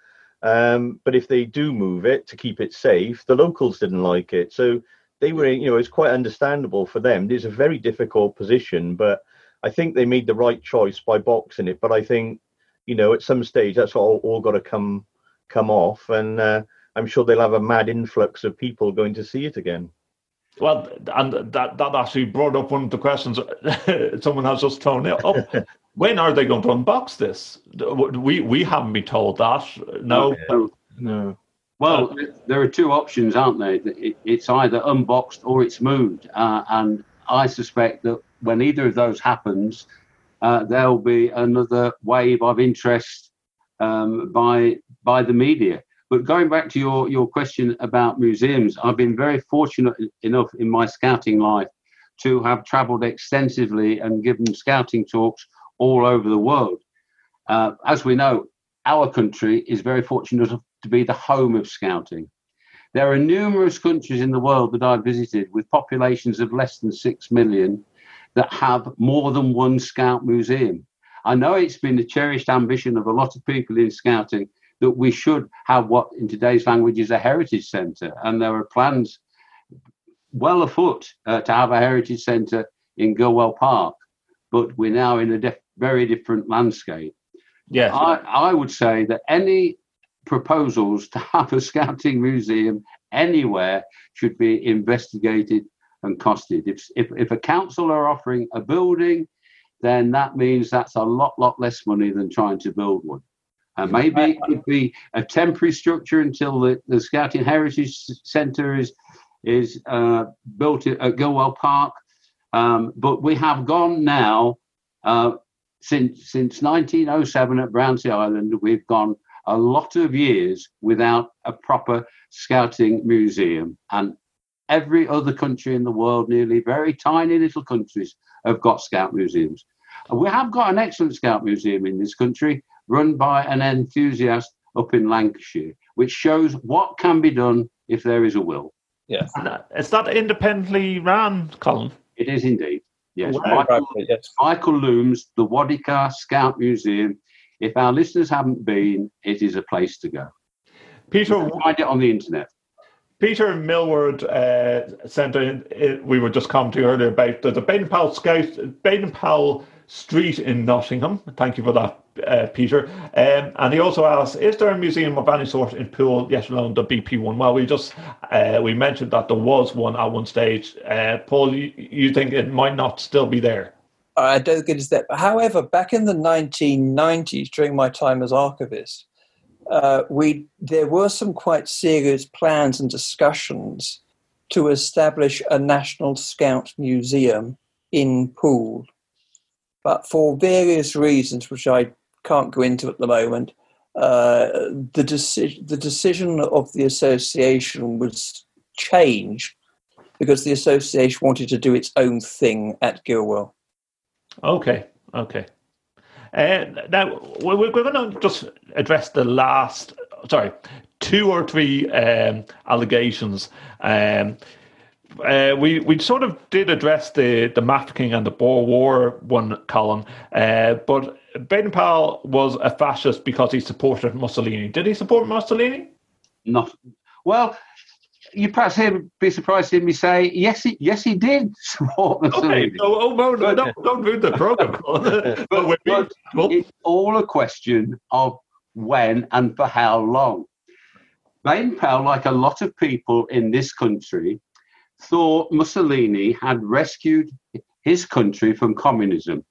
Um, but if they do move it to keep it safe, the locals didn't like it, so they were you know it's quite understandable for them. It's a very difficult position, but I think they made the right choice by boxing it. But I think you know at some stage that's all, all got to come come off and. Uh, I'm sure they'll have a mad influx of people going to see it again.
Well, and that that actually brought up one of the questions <laughs> someone has just thrown up. <laughs> when are they going to unbox this? We we haven't been told that. No,
no. no. Well, there are two options, aren't there? It's either unboxed or it's moved, uh, and I suspect that when either of those happens, uh, there'll be another wave of interest um, by by the media. But going back to your, your question about museums, I've been very fortunate enough in my scouting life to have traveled extensively and given scouting talks all over the world. Uh, as we know, our country is very fortunate to be the home of scouting. There are numerous countries in the world that I've visited with populations of less than 6 million that have more than one scout museum. I know it's been the cherished ambition of a lot of people in scouting that we should have what in today's language is a heritage centre, and there are plans well afoot uh, to have a heritage centre in Gilwell Park, but we're now in a def- very different landscape.
Yes.
I, I would say that any proposals to have a scouting museum anywhere should be investigated and costed. If, if, if a council are offering a building, then that means that's a lot, lot less money than trying to build one. And maybe it could be a temporary structure until the, the Scouting Heritage Centre is is uh, built at Gilwell Park. Um, but we have gone now uh, since since 1907 at Brownsea Island. We've gone a lot of years without a proper scouting museum, and every other country in the world, nearly very tiny little countries, have got scout museums. We have got an excellent scout museum in this country, run by an enthusiast up in Lancashire, which shows what can be done if there is a will.
Yes.
Is that independently ran, Colin?
It is indeed. Yes.
Wow.
Michael,
yes.
Michael Looms, the Waddecar Scout Museum. If our listeners haven't been, it is a place to go.
Peter,
find it on the internet.
Peter Millward uh, sent in, it, we were just commenting earlier about the, the Baden Powell Scout, Baden Powell Street in Nottingham. Thank you for that, uh, Peter. Um, and he also asked, is there a museum of any sort in Poole, yet alone the BP one? Well, we just uh, we mentioned that there was one at one stage. Uh, Paul, you, you think it might not still be there?
I don't think it's that. However, back in the 1990s, during my time as archivist, uh, we there were some quite serious plans and discussions to establish a National Scout Museum in Poole. But for various reasons, which I can't go into at the moment, uh, the, the decision of the association was changed because the association wanted to do its own thing at Gilwell.
Okay, okay. Uh, now we're, we're going to just address the last, sorry, two or three um, allegations. Um, uh, we we sort of did address the the Mafeking and the Boer War one Colin, uh, but Baden Powell was a fascist because he supported Mussolini. Did he support Mussolini?
Not well. You perhaps hear, be surprised to hear me say yes. He yes he did <laughs> support Mussolini.
Okay, so oh no, no, don't, don't ruin the program. <laughs> but,
But, but it's all a question of when and for how long. Baden Powell, like a lot of people in this country, thought Mussolini had rescued his country from communism.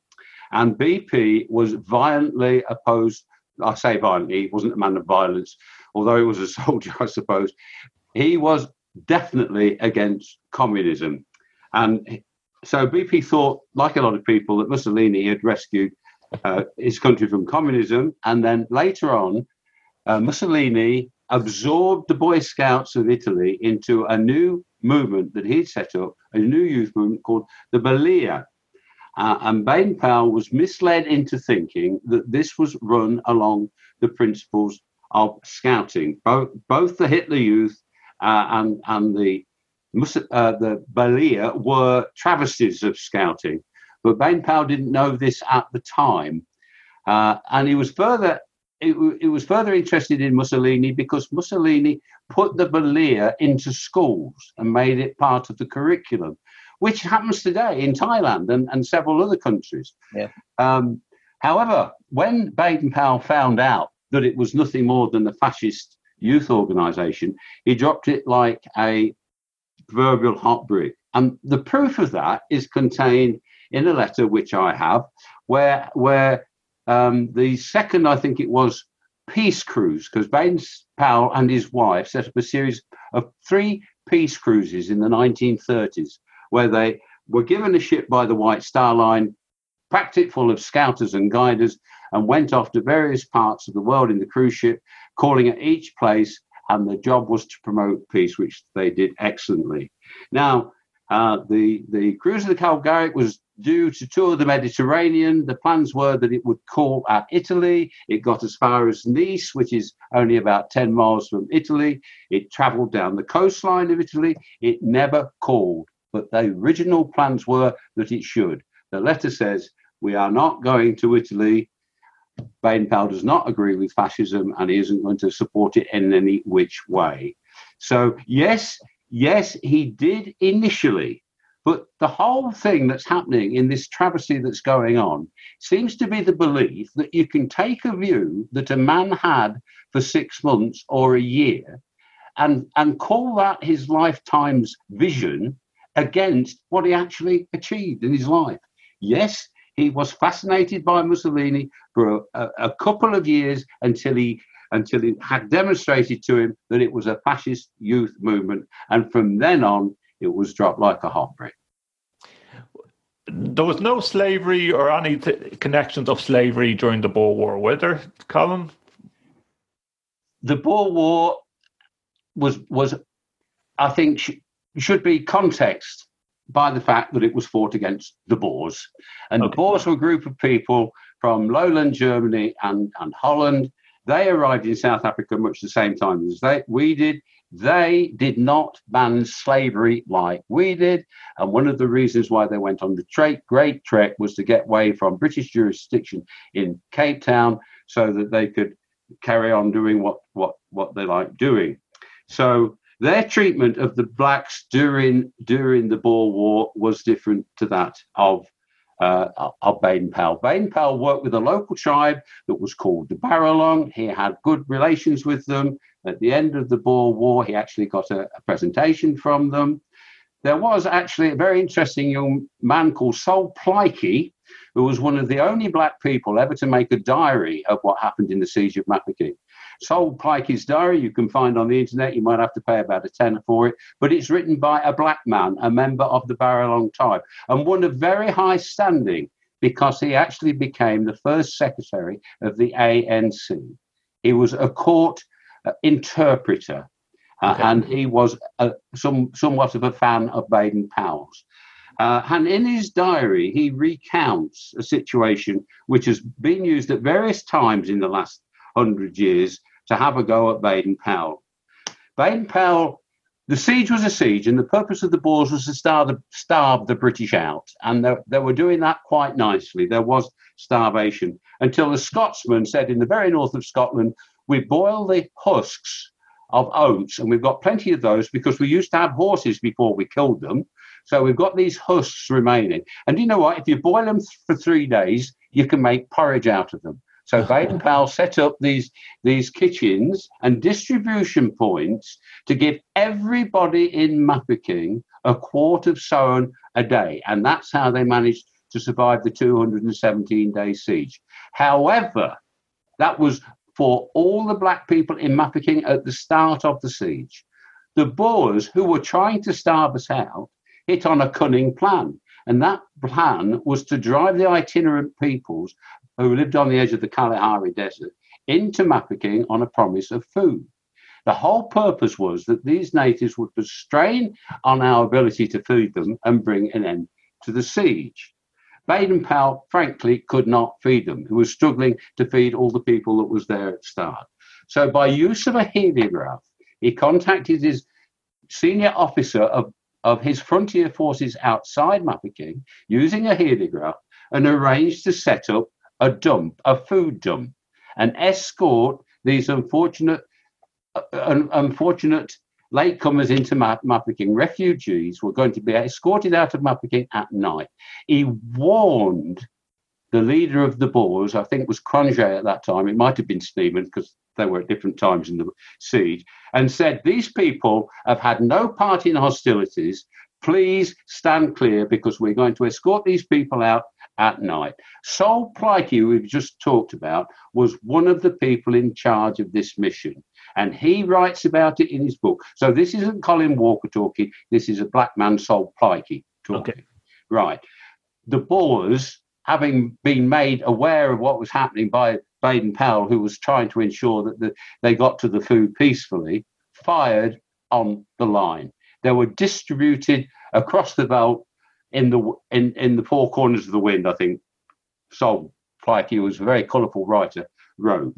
And BP was violently opposed. I say violently, he wasn't a man of violence, although he was a <laughs> soldier, I suppose. He was definitely against communism. And so BP thought, like a lot of people, that Mussolini had rescued uh, his country from communism. And then later on, uh, Mussolini absorbed the Boy Scouts of Italy into a new movement that he'd set up, a new youth movement called the Balilla. Uh, and Baden Powell was misled into thinking that this was run along the principles of scouting. Both, both the Hitler Youth uh, and, and the, uh, the Balilla were travesties of scouting. But Baden Powell didn't know this at the time. Uh, and he was further it, it was further interested in Mussolini because Mussolini put the Balilla into schools and made it part of the curriculum, which happens today in Thailand and, and several other countries.
Yeah.
Um, however, when Baden Powell found out that it was nothing more than the fascist youth organization, he dropped it like a proverbial hot brick. And the proof of that is contained in a letter which I have, where where um, the second, I think it was, peace cruise, because Baden Powell and his wife set up a series of three peace cruises in the 1930s, where they were given a ship by the White Star Line, packed it full of scouters and guiders, and went off to various parts of the world in the cruise ship, calling at each place, and the job was to promote peace, which they did excellently. Now, uh, the the cruise of the Calgaric was due to tour the Mediterranean. The plans were that it would call at Italy. It got as far as Nice, which is only about 10 miles from Italy. It traveled down the coastline of Italy. It never called, but the original plans were that it should. The letter says, We are not going to Italy. Baden-Powell does not agree with fascism and he isn't going to support it in any which way. So, yes, yes, he did initially but the whole thing that's happening in this travesty that's going on seems to be the belief that you can take a view that a man had for six months or a year and, and call that his lifetime's vision against what he actually achieved in his life. Yes, he was fascinated by Mussolini for a, a, couple of years until he until he had demonstrated to him that it was a fascist youth movement, and from then on it was dropped like a hot brick
there was no slavery or any t- connections of slavery during the Boer War, were there, Colin?
The Boer War was was, I think, sh- should be context by the fact that it was fought against the Boers, and okay. the Boers were a group of people from lowland Germany and and Holland. They arrived in South Africa much the same time as they we did. They did not ban slavery like we did. And one of the reasons why they went on the tra- Great Trek was to get away from British jurisdiction in Cape Town so that they could carry on doing what, what, what they like doing. So their treatment of the blacks during during the Boer War was different to that of uh, of Baden Powell. Baden Powell worked with a local tribe that was called the Barolong. He had good relations with them. At the end of the Boer War, he actually got a, a presentation from them. There was actually a very interesting young man called Sol Plaatje, who was one of the only black people ever to make a diary of what happened in the siege of Mafeking. Sol Plaatje's diary you can find on the internet. You might have to pay about a tenner for it, but it's written by a black man, a member of the Barolong tribe, and one of very high standing because he actually became the first secretary of the ANC. He was a court uh, interpreter, uh, and he was uh, some somewhat of a fan of Baden Powell's. Uh, and in his diary, he recounts a situation which has been used at various times in the last hundred years to have a go at Baden Powell. Baden Powell, the siege was a siege, and the purpose of the Boers was to starve the, starve the British out. And they, they were doing that quite nicely. There was starvation until the Scotsman said in the very north of Scotland, we boil the husks of oats, and we've got plenty of those because we used to have horses before we killed them. So we've got these husks remaining. And you know what? If you boil them for three days, you can make porridge out of them. So Baden Powell set up these, these kitchens and distribution points to give everybody in Mafeking a quart of sowens a day. And that's how they managed to survive the 217 day siege. However, that was for all the black people in Mafeking at the start of the siege. The Boers, who were trying to starve us out, hit on a cunning plan. And that plan was to drive the itinerant peoples who lived on the edge of the Kalahari Desert into Mafeking on a promise of food. The whole purpose was that these natives would strain on our ability to feed them and bring an end to the siege. Baden Powell, frankly, could not feed them. He was struggling to feed all the people that was there at start. So, by use of a heliograph, he contacted his senior officer of, of his frontier forces outside Mafeking using a heliograph and arranged to set up a dump, a food dump, and escort these unfortunate, uh, unfortunate latecomers into Mafeking, refugees, were going to be escorted out of Mafeking at night. He warned the leader of the Boers, I think it was Cronje at that time, it might have been Snyman because they were at different times in the siege, and said, These people have had no part in hostilities. Please stand clear because we're going to escort these people out at night. Sol Plaatje, we've just talked about, was one of the people in charge of this mission. And he writes about it in his book. So this isn't Colin Walker talking, this is a black man, Sol Plaatje, talking. Okay. Right. The Boers, having been made aware of what was happening by Baden Powell, who was trying to ensure that the, they got to the food peacefully, fired on the line. They were distributed across the belt in the in, in the four corners of the wind. I think Sol Plaatje was a very colourful writer, wrote.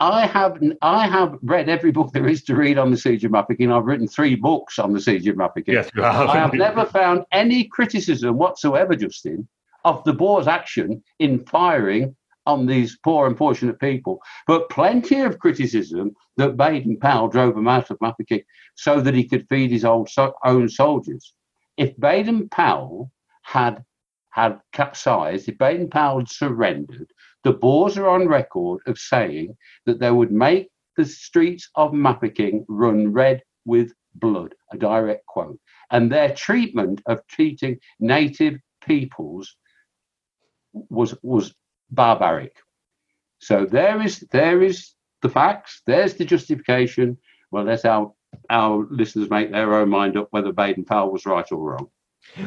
I have I have read every book there is to read on the siege of Mafeking. I've written three books on the siege of Mafeking.
Yes, you have.
I have never found any criticism whatsoever, Justin, of the Boers' action in firing on these poor, unfortunate people, but plenty of criticism that Baden Powell drove him out of Mafeking so that he could feed his old so- own soldiers. If Baden Powell had had capsized, if Baden Powell had surrendered, the Boers are on record of saying that they would make the streets of Mafeking run red with blood, a direct quote. And their treatment of treating native peoples was was barbaric. So there is there is the facts, there's the justification. Well, let our our listeners make their own mind up whether Baden Powell was right or wrong.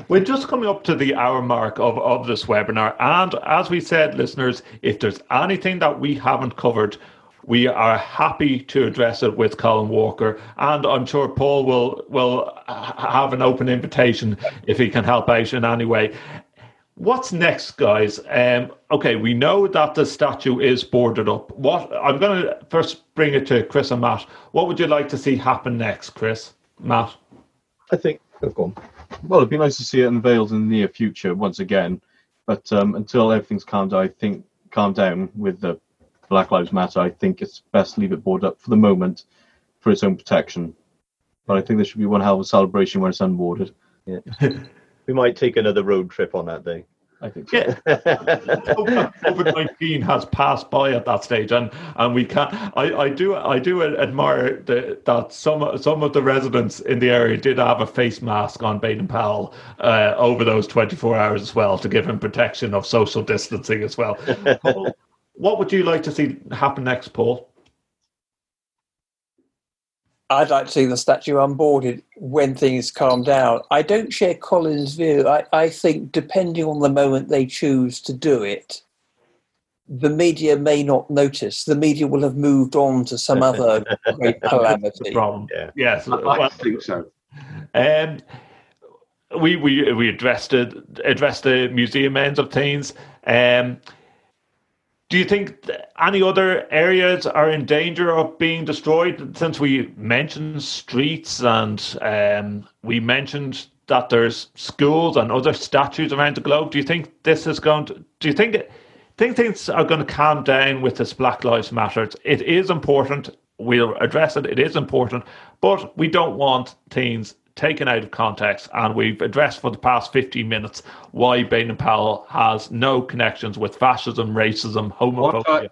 We're just coming up to the hour mark of, of this webinar. And as we said, listeners, if there's anything that we haven't covered, we are happy to address it with Colin Walker. And I'm sure Paul will, will have an open invitation if he can help out in any way. What's next, guys? Um, okay, we know that the statue is boarded up. What I'm going to first bring it to Chris and Matt. What would you like to see happen next, Chris? Matt?
I think. Oh, go on.
Well, it'd be nice to see it unveiled in the near future once again. But um, until everything's calmed down, I think calmed down with the Black Lives Matter, I think it's best to leave it boarded up for the moment for its own protection. But I think there should be one hell of a celebration when it's unboarded.
Yeah. <laughs> we might take another road trip on that day.
I think so.
Yeah. <laughs> COVID nineteen has passed by at that stage, and and we can't. I, I do I do admire the, that some some of the residents in the area did have a face mask on Baden Powell uh, over those twenty four hours as well to give him protection of social distancing as well. <laughs> Paul, what would you like to see happen next, Paul?
I'd like to see the statue unboarded when things calm down. I don't share Colin's view. I, I think, depending on the moment they choose to do it, the media may not notice. The media will have moved on to some <laughs> other great calamity.
Problem.
Yeah.
Yes,
I
well,
think so.
Um, we we we addressed it, addressed the museum ends of things. Um, do you think any other areas are in danger of being destroyed? Since we mentioned streets and um, we mentioned that there's schools and other statues around the globe, do you think this is going to? Do you think think things are going to calm down with this Black Lives Matter? It is important. We'll address it. It is important, but we don't want things taken out of context. And we've addressed for the past 15 minutes why Baden Powell has no connections with fascism, racism, homophobia.
What I,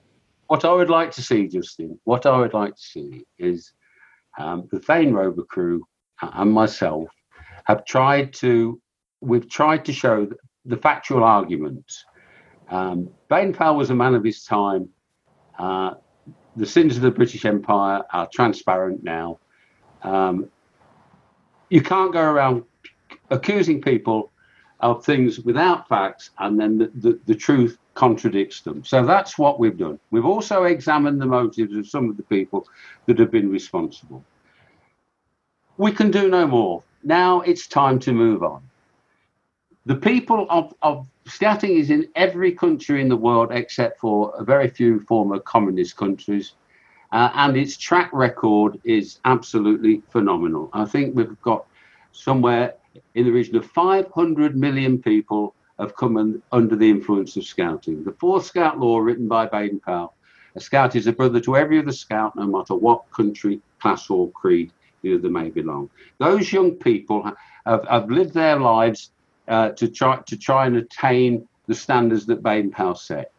what I would like to see, Justin, what I would like to see is um, the Thane Rover crew and myself have tried to, we've tried to show the factual arguments. Um, Baden Powell was a man of his time. Uh, the sins of the British Empire are transparent now. Um, you can't go around accusing people of things without facts and then the, the, the, truth contradicts them. So that's what we've done. We've also examined the motives of some of the people that have been responsible. We can do no more. Now it's time to move on. The people of, of scouting is in every country in the world except for a very few former communist countries. Uh, and its track record is absolutely phenomenal. I think we've got somewhere in the region of 500 million people have come in, under the influence of scouting. The fourth scout law written by Baden Powell. A scout is a brother to every other scout, no matter what country, class, or creed the other may belong. Those young people have, have lived their lives uh, to try to try and attain the standards that Baden Powell set.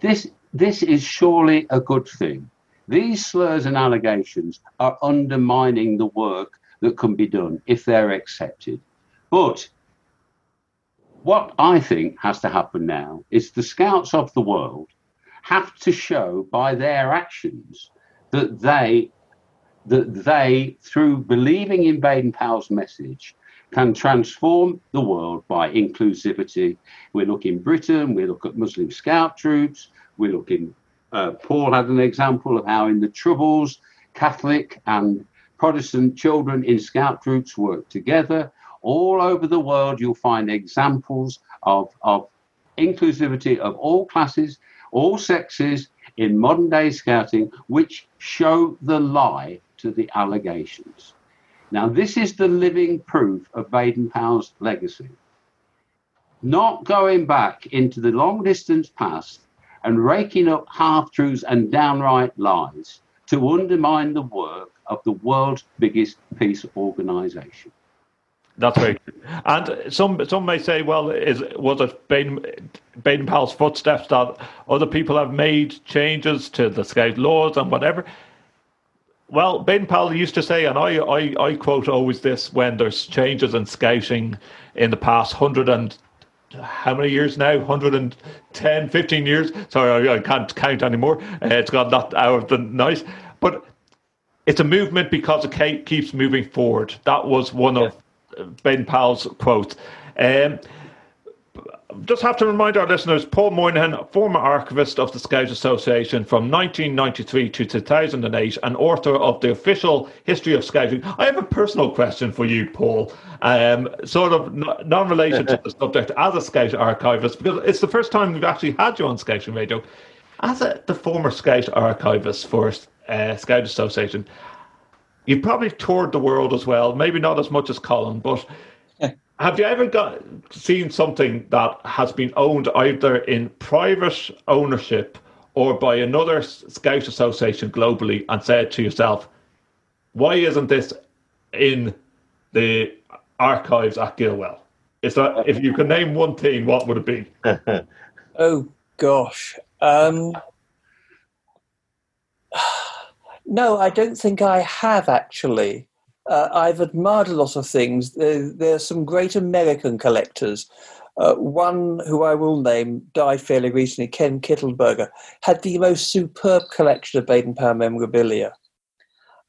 This this is surely a good thing. These slurs and allegations are undermining the work that can be done if they're accepted. But what I think has to happen now is the scouts of the world have to show by their actions that they that they, through believing in Baden Powell's message, can transform the world by inclusivity. We look in Britain, we look at Muslim scout troops, we look in uh, Paul had an example of how in the Troubles, Catholic and Protestant children in scout groups work together. All over the world, you'll find examples of, of inclusivity of all classes, all sexes in modern day scouting, which show the lie to the allegations. Now, this is the living proof of Baden Powell's legacy. Not going back into the long distance past and raking up half truths and downright lies to undermine the work of the world's biggest peace organization.
That's very true. And some some may say, well, is was it Baden, Baden Powell's footsteps that other people have made changes to the scout laws and whatever? Well, Baden Powell used to say, and I, I, I quote always this when there's changes in scouting in the past hundred and how many years now? 110, 15 years. Sorry, I, I can't count anymore. Uh, it's got that out of the night. But it's a movement because it keeps moving forward. That was one of Baden Powell's quote. Um, just have to remind our listeners Paul Moynihan, former archivist of the Scout Association from 1993 to 2008, and author of the official history of scouting. I have a personal question for you, Paul, um, sort of non related to the <laughs> subject as a Scout archivist, because it's the first time we've actually had you on Scouting Radio. As a, the former Scout archivist for uh, Scout Association, You've probably toured the world as well, maybe not as much as Colin, but have you ever got seen something that has been owned either in private ownership or by another Scout association globally and said to yourself, why isn't this in the archives at Gilwell? Is that if you could name one thing, what would it be? <laughs>
oh gosh. Um, <sighs> no, I don't think I have actually. Uh, I've admired a lot of things. There, there are some great American collectors. Uh, one who I will name died fairly recently, Ken Kittelberger, had the most superb collection of Baden Powell memorabilia.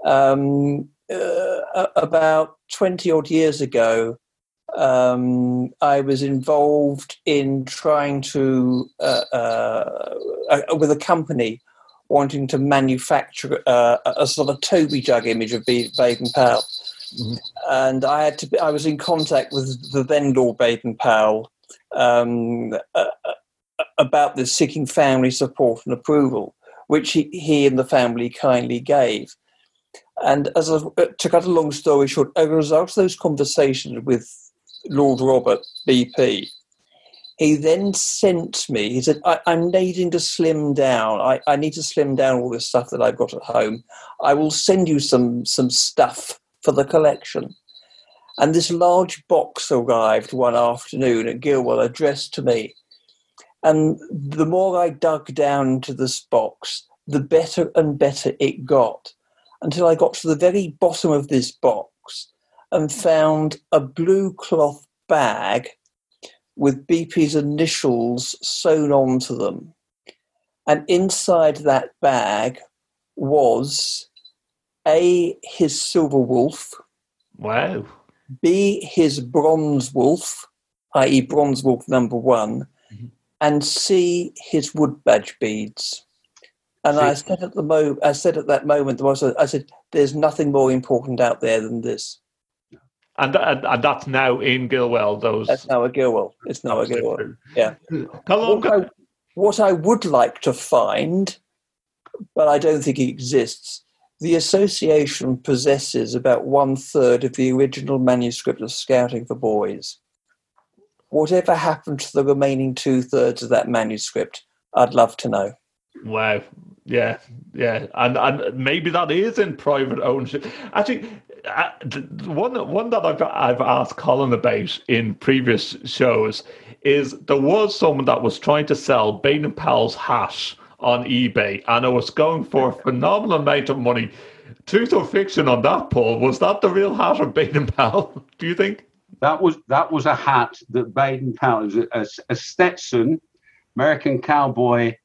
Um, uh, about 20 odd years ago, um, I was involved in trying to, uh, uh, uh with a company, wanting to manufacture uh, a sort of Toby jug image of Baden Powell. Mm-hmm. And I had to. Be, I was in contact with the then Lord Baden Powell um, uh, about this, seeking family support and approval, which he, he and the family kindly gave. And as a, to cut a long story short, as a result of those conversations with Lord Robert BP, he then sent me, he said, I, am needing to slim down. I, I need to slim down all this stuff that I've got at home. I will send you some, some stuff for the collection. And this large box arrived one afternoon at Gilwell addressed to me. And the more I dug down into this box, the better and better it got until I got to the very bottom of this box and found a blue cloth bag with BP's initials sewn onto them. And inside that bag was A, his silver wolf.
Wow.
B, his bronze wolf, i.e., bronze wolf number one. Mm-hmm. And C, his wood badge beads. And I said at the mo- I said at that moment, there was, I said, "There's nothing more important out there than this."
And, and, and that's now in Gilwell. Those
that's now a Gilwell. It's now a Gilwell. Yeah. What I, what I would like to find, but I don't think it exists. The association possesses about one third of the original manuscript of Scouting for Boys. Whatever happened to the remaining two thirds of that manuscript, I'd love to know.
Wow. Yeah, yeah, and and maybe that is in private ownership. Actually, uh, one one that I've I've asked Colin about in previous shows is there was someone that was trying to sell Baden Powell's hat on eBay, and it was going for a phenomenal amount of money. Truth or fiction on that, Paul? Was that the real hat of Baden Powell? <laughs> Do you think?
That was that was a hat that Baden Powell, a, a Stetson, American cowboy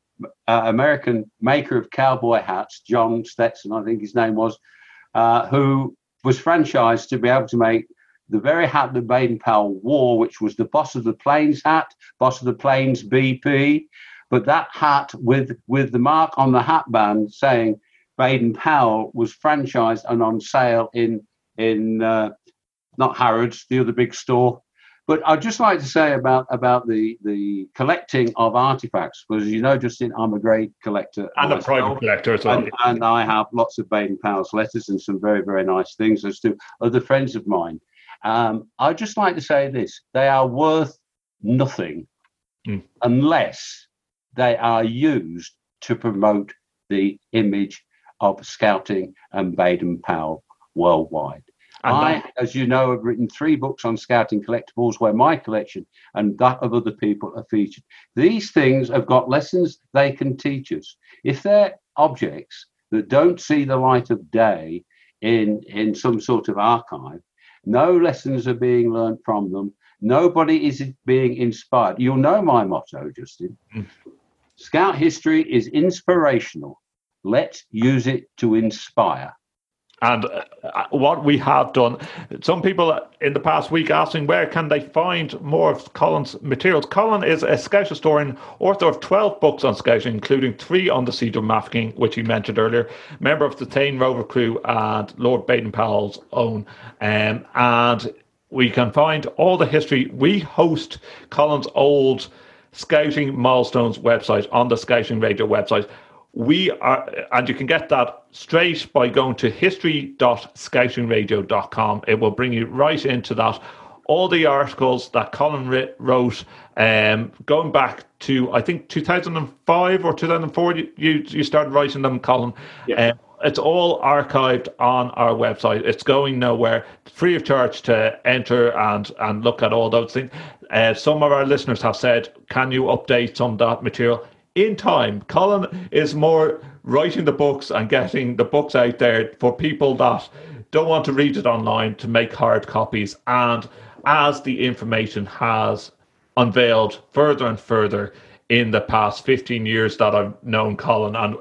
uh, American maker of cowboy hats, John Stetson, I think his name was, uh, who was franchised to be able to make the very hat that Baden Powell wore, which was the Boss of the Plains hat, Boss of the Plains BP, But that hat with with the mark on the hat band saying Baden Powell was franchised and on sale in in uh, not Harrods, the other big store. But I'd just like to say about about the the collecting of artifacts, because you know, Justin, I'm a great collector
and a private collector as well.
And, and, I have lots of Baden Powell's letters and some very very nice things, as do other friends of mine. Um, I'd just like to say this: they are worth nothing mm. unless they are used to promote the image of scouting and Baden Powell worldwide. And I, as you know, have written three books on scouting collectibles where my collection and that of other people are featured. These things have got lessons they can teach us. If they're objects that don't see the light of day in, in some sort of archive, no lessons are being learned from them. Nobody is being inspired. You'll know my motto, Justin. Mm. Scout history is inspirational. Let's use it to inspire.
And uh, what we have done, some people in the past week asking where can they find more of Colin's materials. Colin is a Scout historian, author of 12 books on Scouting, including three on the siege of Mafeking, which he mentioned earlier, member of the Thane Rover crew and Lord Baden Powell's own. Um, and we can find all the history. We host Colin's old Scouting Milestones website on the Scouting Radio website we are, and you can get that straight by going to history.scoutingradio.com. It will bring you right into that. All the articles that Colin wrote, um, going back to I think 2005 or 2004, you you started writing them, Colin. Yeah. Um, it's all archived on our website. It's going nowhere. Free of charge to enter and and look at all those things. Uh, some of our listeners have said, "Can you update some of that material?" In time. Colin is more writing the books and getting the books out there for people that don't want to read it online to make hard copies. And as the information has unveiled further and further in the past 15 years that I've known Colin, and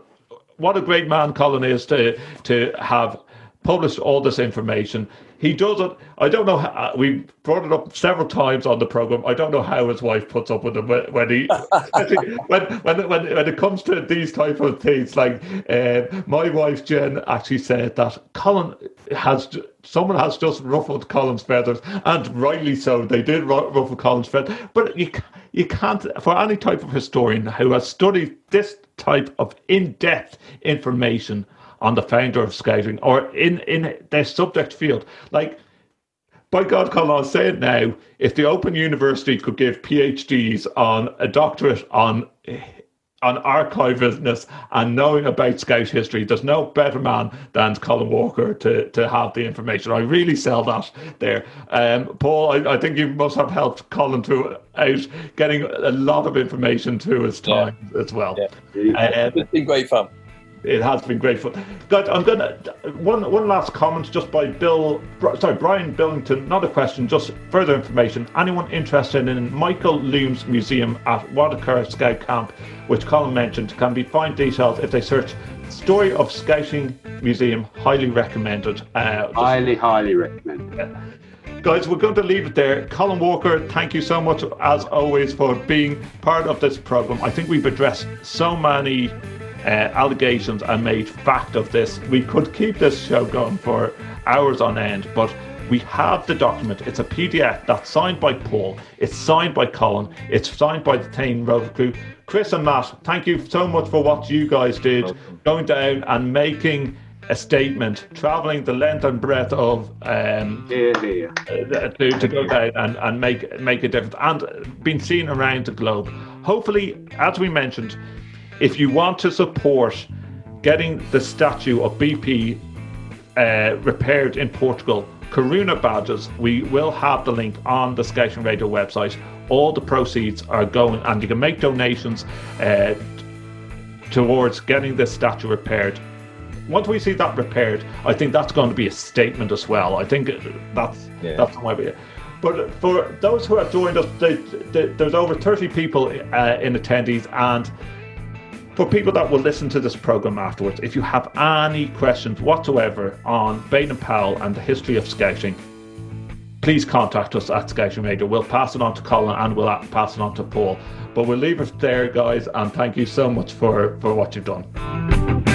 what a great man Colin is to to have published all this information he does it. I don't know. How, uh, we brought it up several times on the program. I don't know how his wife puts up with him when, he <laughs> when, when when when it comes to these type of things. Like uh, my wife Jen actually said that Colin has someone has just ruffled Colin's feathers, and rightly so. They did ruffle Colin's feathers, but you you can't for any type of historian who has studied this type of in-depth information on the founder of scouting or in, in their subject field. Like, by God, Colin, I'll say it now. If the Open University could give PhDs on a doctorate on on archivishness and knowing about Scout history, there's no better man than Colin Walker to, to have the information. I really sell that there. Um, Paul, I, I, think you must have helped Colin to out getting a lot of information to his time yeah. as well.
Yeah. Um, it's been great fun
it has been great fun. God, I'm gonna one one last comment just by Bill. Sorry, Brian Billington. Not a question, just further information. Anyone interested in Michael Loomes Museum at Waddecar Scout Camp, which Colin mentioned, can be find details if they search "Story of Scouting Museum." Highly recommended.
Uh, just, highly, highly recommended. Yeah.
Guys, we're going to leave it there. Colin Walker, thank you so much as always for being part of this program. I think we've addressed so many uh, allegations and made fact of this. We could keep this show going for hours on end, but we have the document. It's a PDF that's signed by Paul. It's signed by Colin. It's signed by the Thane Rover crew. Chris and Matt, thank you so much for what you guys did, going down and making a statement, traveling the length and breadth of um,
yeah, yeah.
Uh, to, to go down and, and make make a difference, and being seen around the globe. Hopefully, as we mentioned, if you want to support getting the statue of BP uh, repaired in Portugal, Coruna badges, we will have the link on the Scouting Radio website. All the proceeds are going, and you can make donations uh, towards getting this statue repaired. Once we see that repaired, I think that's going to be a statement as well. I think that's yeah. that's my way. But for those who have joined us, they, they, there's over 30 people uh, in attendees, and for people that will listen to this program afterwards, if you have any questions whatsoever on Baden and Powell and the history of scouting, please contact us at Scouting Radio. We'll pass it on to Colin and we'll pass it on to Paul. But we'll leave it there, guys, and thank you so much for, for what you've done.